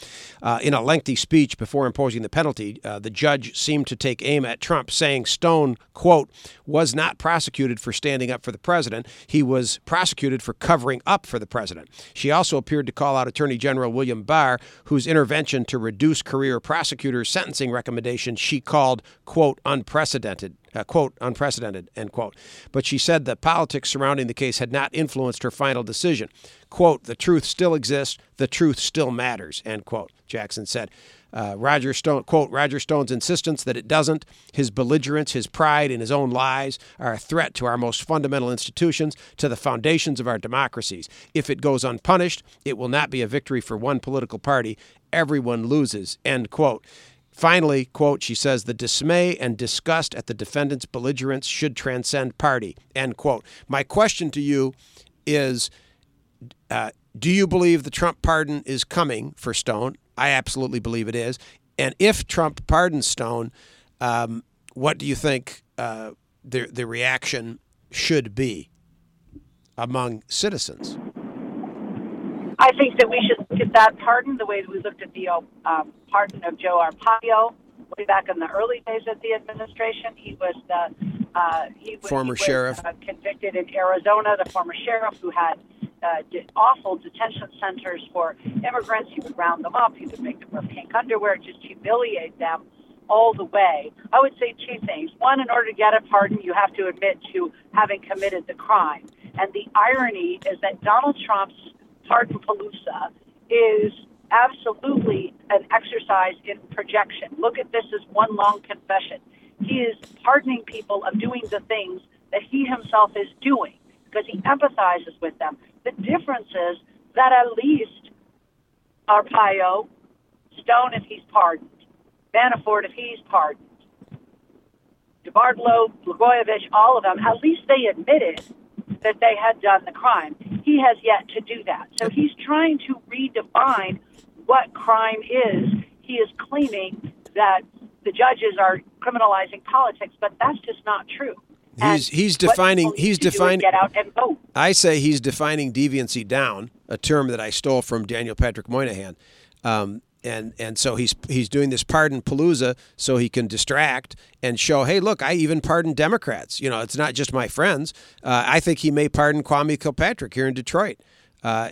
in a lengthy speech before imposing the penalty, the judge seemed to take aim at Trump, saying Stone, quote, was not prosecuted for standing up for the president. He was prosecuted for covering up for the president. She also appeared to call out Attorney General William Barr, whose intervention to reduce career prosecutors' sentencing recommendations she called, quote, unprecedented. Uh, quote, unprecedented, end quote. But she said the politics surrounding the case had not influenced her final decision. Quote, the truth still exists, the truth still matters, end quote, Jackson said. Uh, Roger Stone, quote, Roger Stone's insistence that it doesn't, his belligerence, his pride in his own lies are a threat to our most fundamental institutions, to the foundations of our democracies. If it goes unpunished, it will not be a victory for one political party. Everyone loses, end quote. Finally, quote, she says, the dismay and disgust at the defendant's belligerence should transcend party, end quote. My question to you is uh, do you believe the Trump pardon is coming for Stone? I absolutely believe it is. And if Trump pardons Stone, um, what do you think uh, the the reaction should be among citizens? I think that we should look at that pardon the way that we looked at the um, pardon of Joe Arpaio way back in the early days of the administration. He was the uh, he was, former he was, sheriff uh, convicted in Arizona, the former sheriff who had uh, awful detention centers for immigrants. He would round them up. He would make them wear pink underwear, just humiliate them all the way. I would say two things. One, in order to get a pardon, you have to admit to having committed the crime. And the irony is that Donald Trump's pardon palooza is absolutely an exercise in projection. Look at this as one long confession. He is pardoning people of doing the things that he himself is doing because he empathizes with them. The difference is that at least Arpaio, Stone, if he's pardoned, Manafort, if he's pardoned, DeBartolo, Blagojevich, all of them, at least they admitted that they had done the crime. He has yet to do that. So he's trying to redefine what crime is. He is claiming that the judges are criminalizing politics, but that's just not true. He's he's defining he's defining get out and vote. I say he's defining deviancy down, a term that I stole from Daniel Patrick Moynihan. Um, and and so he's he's doing this pardon palooza so he can distract and show, hey, look, I even pardon Democrats. You know, it's not just my friends. Uh, I think he may pardon Kwame Kilpatrick here in Detroit. Uh,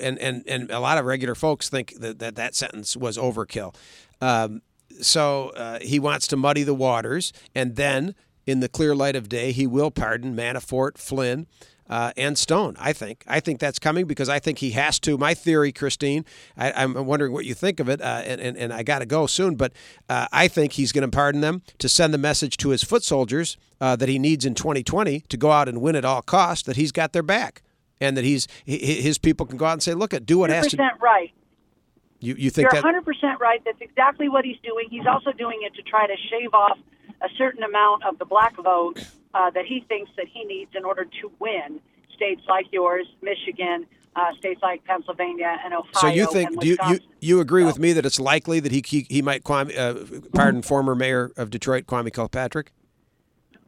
and and and a lot of regular folks think that that, that sentence was overkill. Um, so uh, he wants to muddy the waters, and then in the clear light of day, he will pardon Manafort, Flynn, uh, and Stone. I think. I think that's coming because I think he has to. My theory, Christine, I, am wondering what you think of it, uh, and, and, and, I got to go soon, but uh, I think he's going to pardon them to send the message to his foot soldiers uh, that he needs in 2020 to go out and win at all costs, that he's got their back, and that he's his people can go out and say, look, do what has to. right. You, you think You're 100% right. That's exactly what he's doing. He's also doing it to try to shave off a certain amount of the black vote uh, that he thinks that he needs in order to win states like yours, Michigan, uh, states like Pennsylvania and Ohio. So you think do you, you you agree so, with me that it's likely that he he, he might Kwame, uh, pardon former mayor of Detroit Kwame Kilpatrick?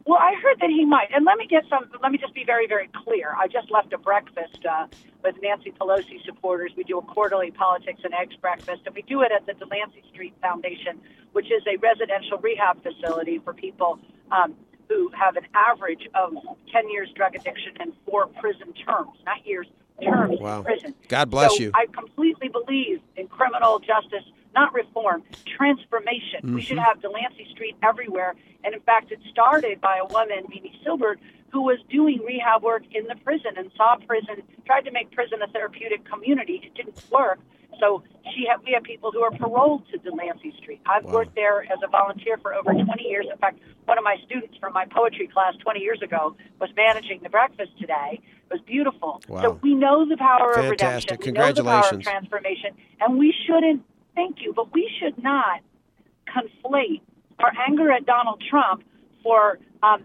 Well, I heard that he might, and let me get some. Let me just be very, very clear. I just left a breakfast uh, with Nancy Pelosi supporters. We do a quarterly politics and eggs breakfast, and we do it at the Delancey Street Foundation, which is a residential rehab facility for people um, who have an average of 10 years drug addiction and four prison terms, not years, terms wow. in prison. God bless so you. I completely believe in criminal justice, not reform, transformation. Mm-hmm. We should have Delancey Street everywhere. And in fact, it started by a woman, Mimi Silbert, who was doing rehab work in the prison and saw prison, tried to make prison a therapeutic community. It didn't work. So she had, we have people who are paroled to Delancey Street. I've wow. worked there as a volunteer for over 20 years. In fact, one of my students from my poetry class 20 years ago was managing the breakfast today. It was beautiful. Wow. So we know the power Fantastic. of redemption. We Congratulations. know the power of transformation. And we shouldn't, thank you, but we should not conflate our anger at Donald Trump for um,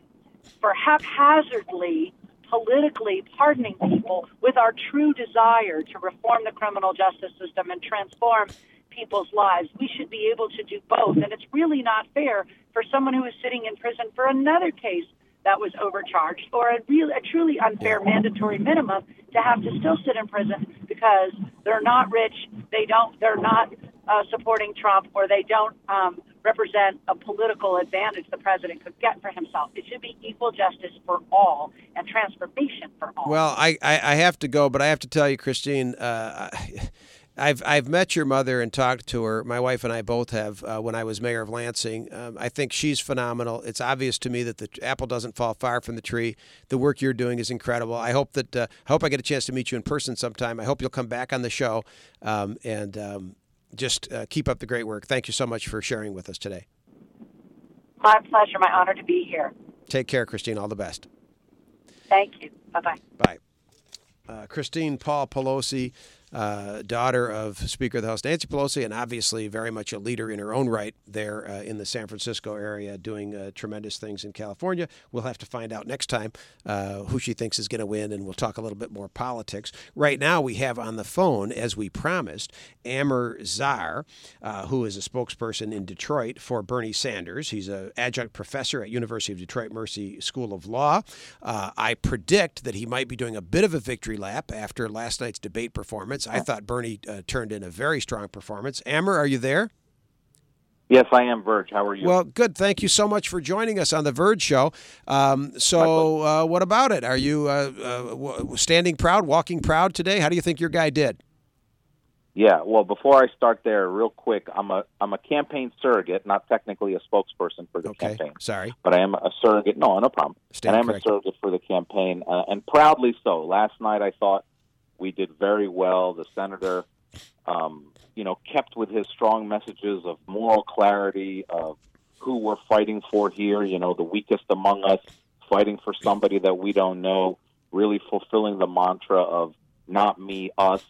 for haphazardly politically pardoning people with our true desire to reform the criminal justice system and transform people's lives. We should be able to do both. And it's really not fair for someone who is sitting in prison for another case that was overcharged or a, real, a truly unfair mandatory minimum to have to still sit in prison because they're not rich, they don't, they're not uh, supporting Trump, or they don't um, represent a political advantage the president could get for himself. It should be equal justice for all and transformation for all. Well, I, I, I have to go, but I have to tell you, Christine. Uh, I've I've met your mother and talked to her. My wife and I both have uh, when I was mayor of Lansing. Um, I think she's phenomenal. It's obvious to me that the apple doesn't fall far from the tree. The work you're doing is incredible. I hope that uh, I hope I get a chance to meet you in person sometime. I hope you'll come back on the show um, and um, just uh, keep up the great work. Thank you so much for sharing with us today. My pleasure. My honor to be here. Take care, Christine. All the best. Thank you. Bye bye. Bye. Uh, Christine Paul Pelosi uh, daughter of Speaker of the House Nancy Pelosi, and obviously very much a leader in her own right there uh, in the San Francisco area, doing uh, tremendous things in California. We'll have to find out next time uh, who she thinks is going to win, and we'll talk a little bit more politics. Right now, we have on the phone, as we promised, Amer Zahr, uh, who is a spokesperson in Detroit for Bernie Sanders. He's an adjunct professor at University of Detroit Mercy School of Law. Uh, I predict that he might be doing a bit of a victory lap after last night's debate performance performance. I thought Bernie uh, turned in a very strong performance. Amer, are you there? Yes, I am, Virg. How are you? Well, good. Thank you so much for joining us on the Virg Show. Um, so, uh, what about it? Are you uh, uh standing proud, walking proud today? How do you think your guy did? Yeah. Well, before I start there, real quick, I'm a I'm a campaign surrogate, not technically a spokesperson for the okay. campaign. Sorry, but I am a surrogate. No, no problem. Stand and I'm a surrogate for the campaign, uh, and proudly so. Last night, I thought we did very well. The senator, um, you know, kept with his strong messages of moral clarity, of who we're fighting for here. You know, the weakest among us, fighting for somebody that we don't know. Really fulfilling the mantra of "not me, us."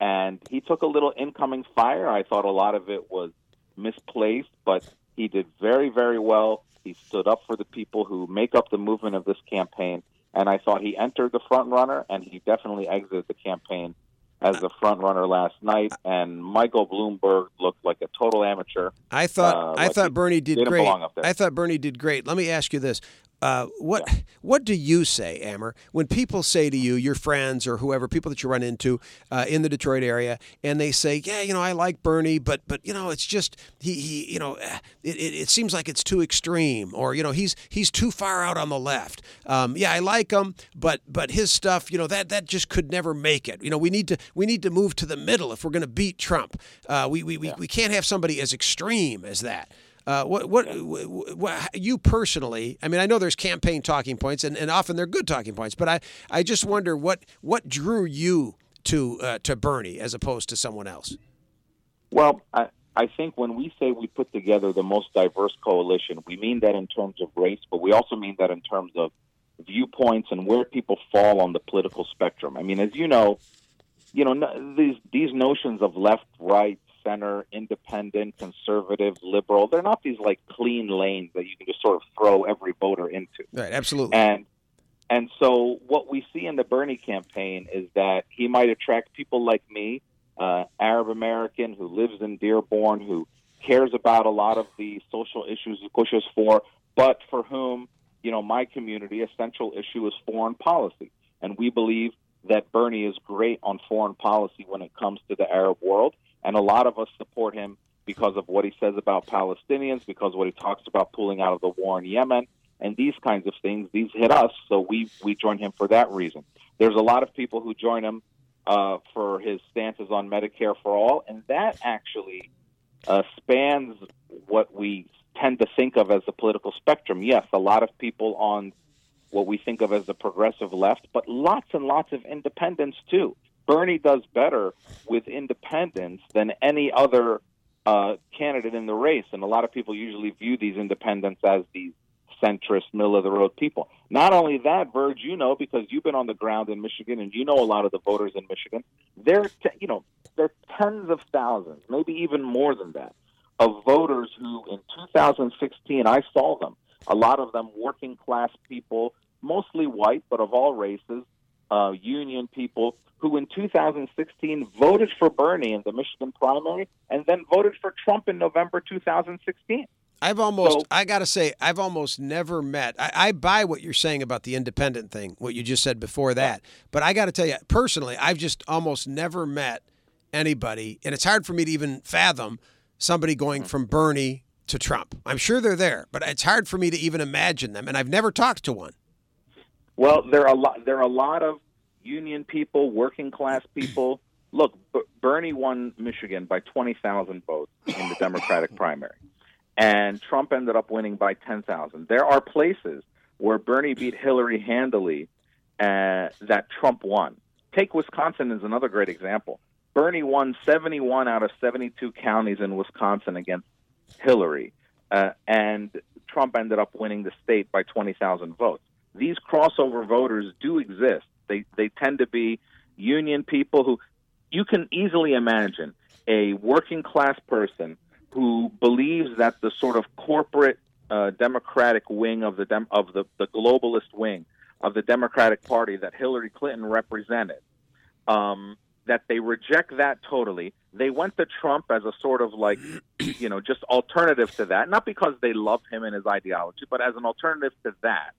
And he took a little incoming fire. I thought a lot of it was misplaced, but he did very, very well. He stood up for the people who make up the movement of this campaign and I thought he entered the front runner, and he definitely exited the campaign as the front runner last night. And Michael Bloomberg looked like a total amateur. I thought uh, I like thought Bernie did great. belong up there. I thought Bernie did great. Let me ask you this: uh, what yeah. <laughs> what do you say, Amer, when people say to you, your friends or whoever, people that you run into uh, in the Detroit area, and they say, "Yeah, you know, I like Bernie, but but you know, it's just he he you know, eh, it, it, it seems like it's too extreme, or you know, he's he's too far out on the left. Um, yeah, I like him, but but his stuff, you know, that that just could never make it. You know, we need to we need to move to the middle if we're going to beat Trump. Uh, we we, yeah. we we can't have somebody as extreme as that." Uh, what, what, what, what, you personally? I mean, I know there's campaign talking points, and, and often they're good talking points. But I, I just wonder what what drew you to uh, to Bernie as opposed to someone else. Well, I, I think when we say we put together the most diverse coalition, we mean that in terms of race, but we also mean that in terms of viewpoints and where people fall on the political spectrum. I mean, as you know, you know these these notions of left, right, center, independent, conservative, liberal. They're not these like clean lanes that you can just sort of throw every voter into. Right, absolutely. And and so what we see in the Bernie campaign is that he might attract people like me, uh, Arab American who lives in Dearborn, who cares about a lot of the social issues he pushes for, but for whom, you know, my community, a central issue is foreign policy. And we believe that Bernie is great on foreign policy when it comes to the Arab world and a lot of us support him because of what he says about Palestinians, because what he talks about pulling out of the war in Yemen, and these kinds of things. These hit us, so we we join him for that reason. There's a lot of people who join him uh, for his stances on Medicare for all, and that actually uh, spans what we tend to think of as the political spectrum. Yes, a lot of people on what we think of as the progressive left, but lots and lots of independents too. Bernie does better with independents than any other uh, candidate in the race, and a lot of people usually view these independents as these centrist, middle of the road people. Not only that, Virg, you know because you've been on the ground in Michigan and you know a lot of the voters in Michigan. There, t- you know, there are tens of thousands, maybe even more than that, of voters who in 2016 I saw them. a lot of them working class people, mostly white, but of all races, uh, union people who in 2016 voted for Bernie in the Michigan primary and then voted for Trump in November 2016. I've almost, so, I got to say, I've almost never met. I, I, buy what you're saying about the independent thing, what you just said before that. But I got to tell you, personally, I've just almost never met anybody, and it's hard for me to even fathom somebody going from Bernie to Trump. I'm sure they're there, but it's hard for me to even imagine them, and I've never talked to one. Well, there are a lot. There are a lot of union people, working class people. <clears throat> Look, B- Bernie won Michigan by 20,000 votes in the Democratic primary and Trump ended up winning by 10,000. There are places where Bernie beat Hillary handily uh, that Trump won. Take Wisconsin as another great example. Bernie won 71 out of 72 counties in Wisconsin against Hillary, uh, and Trump ended up winning the state by 20,000 votes. These crossover voters do exist. They they tend to be union people who you can easily imagine a working class person who believes that the sort of corporate uh, Democratic wing of the Dem- of the, the globalist wing of the Democratic Party that Hillary Clinton represented, um, that they reject that totally. They went to Trump as a sort of like, you know, just alternative to that, not because they love him and his ideology, but as an alternative to that.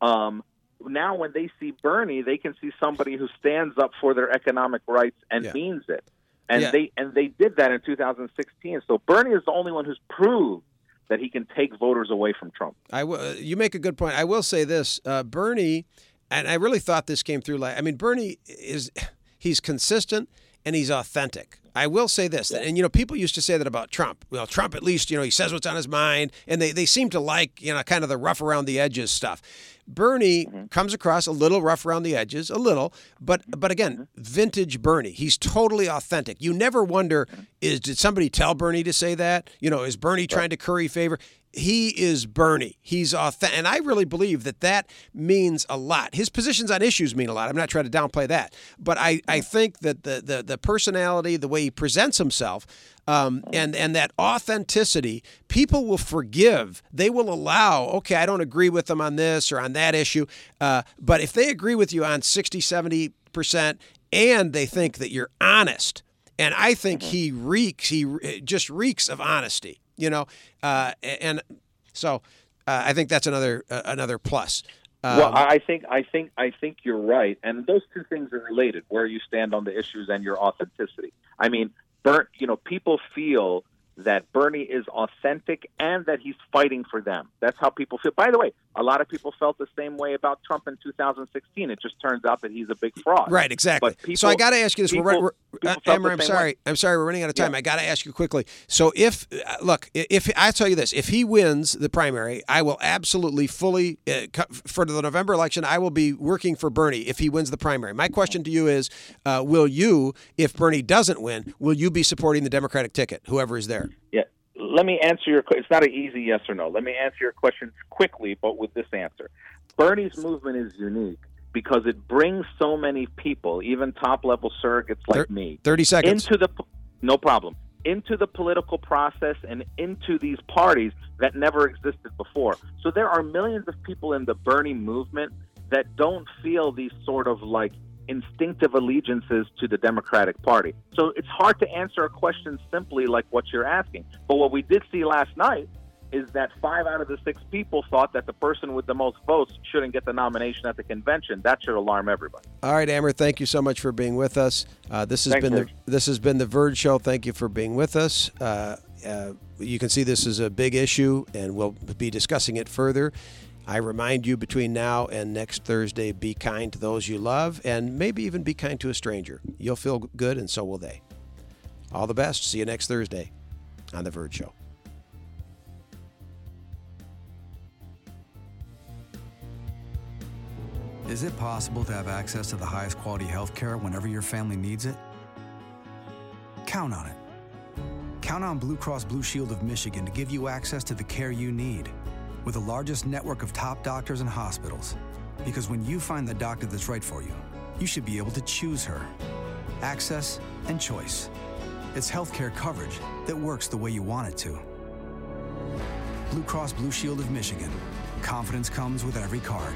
Um, now, when they see Bernie, they can see somebody who stands up for their economic rights and yeah. means it and yeah. they and they did that in 2016. So Bernie is the only one who's proved that he can take voters away from Trump. I w- you make a good point. I will say this: uh, Bernie, and I really thought this came through. Like, I mean, Bernie is he's consistent and he's authentic. I will say this, and you know, people used to say that about Trump. Well, Trump at least, you know, he says what's on his mind, and they, they seem to like, you know, kind of the rough around the edges stuff. Bernie mm-hmm. comes across a little rough around the edges, a little, but but again, mm-hmm. vintage Bernie. He's totally authentic. You never wonder mm-hmm. is did somebody tell Bernie to say that? You know, is Bernie trying to curry favor? he is Bernie. He's authentic. And I really believe that that means a lot. His positions on issues mean a lot. I'm not trying to downplay that. But I, I think that the, the, the personality, the way he presents himself, um, and, and that authenticity, people will forgive. They will allow, okay, I don't agree with them on this or on that issue. Uh, but if they agree with you on 60, 70%, and they think that you're honest, and I think mm-hmm. he reeks, he just reeks of honesty you know, uh, and so uh, I think that's another uh, another plus. Um, well, I think I think I think you're right, and those two things are related: where you stand on the issues and your authenticity. I mean, Bert, you know, people feel that Bernie is authentic and that he's fighting for them. That's how people feel. By the way, a lot of people felt the same way about Trump in 2016. It just turns out that he's a big fraud. Right, exactly. People, so I got to ask you this. People, we're, we're, uh, Amer, I'm sorry. Way. I'm sorry. We're running out of time. Yeah. I got to ask you quickly. So if uh, look, if I tell you this, if he wins the primary, I will absolutely fully uh, for the November election. I will be working for Bernie if he wins the primary. My question to you is, uh, will you, if Bernie doesn't win, will you be supporting the Democratic ticket, whoever is there? Yeah let me answer your. It's not an easy yes or no. Let me answer your question quickly, but with this answer. Bernie's movement is unique because it brings so many people, even top level surrogates like Thir- me, thirty seconds into the no problem into the political process and into these parties that never existed before. So there are millions of people in the Bernie movement that don't feel these sort of like instinctive allegiances to the Democratic Party. So it's hard to answer a question simply like what you're asking. But what we did see last night is that five out of the six people thought that the person with the most votes shouldn't get the nomination at the convention. That should alarm everybody. All right, Amer, thank you so much for being with us. Uh, this has Thanks, been the this has been the Virg Show. Thank you for being with us. Uh, uh, you can see this is a big issue, and we'll be discussing it further. I remind you between now and next Thursday be kind to those you love and maybe even be kind to a stranger. You'll feel good, and so will they. All the best. See you next Thursday on The Virg Show. Is it possible to have access to the highest quality health care whenever your family needs it? Count on it. Count on Blue Cross Blue Shield of Michigan to give you access to the care you need with the largest network of top doctors and hospitals. Because when you find the doctor that's right for you, you should be able to choose her. Access and choice. It's healthcare coverage that works the way you want it to. Blue Cross Blue Shield of Michigan. Confidence comes with every card.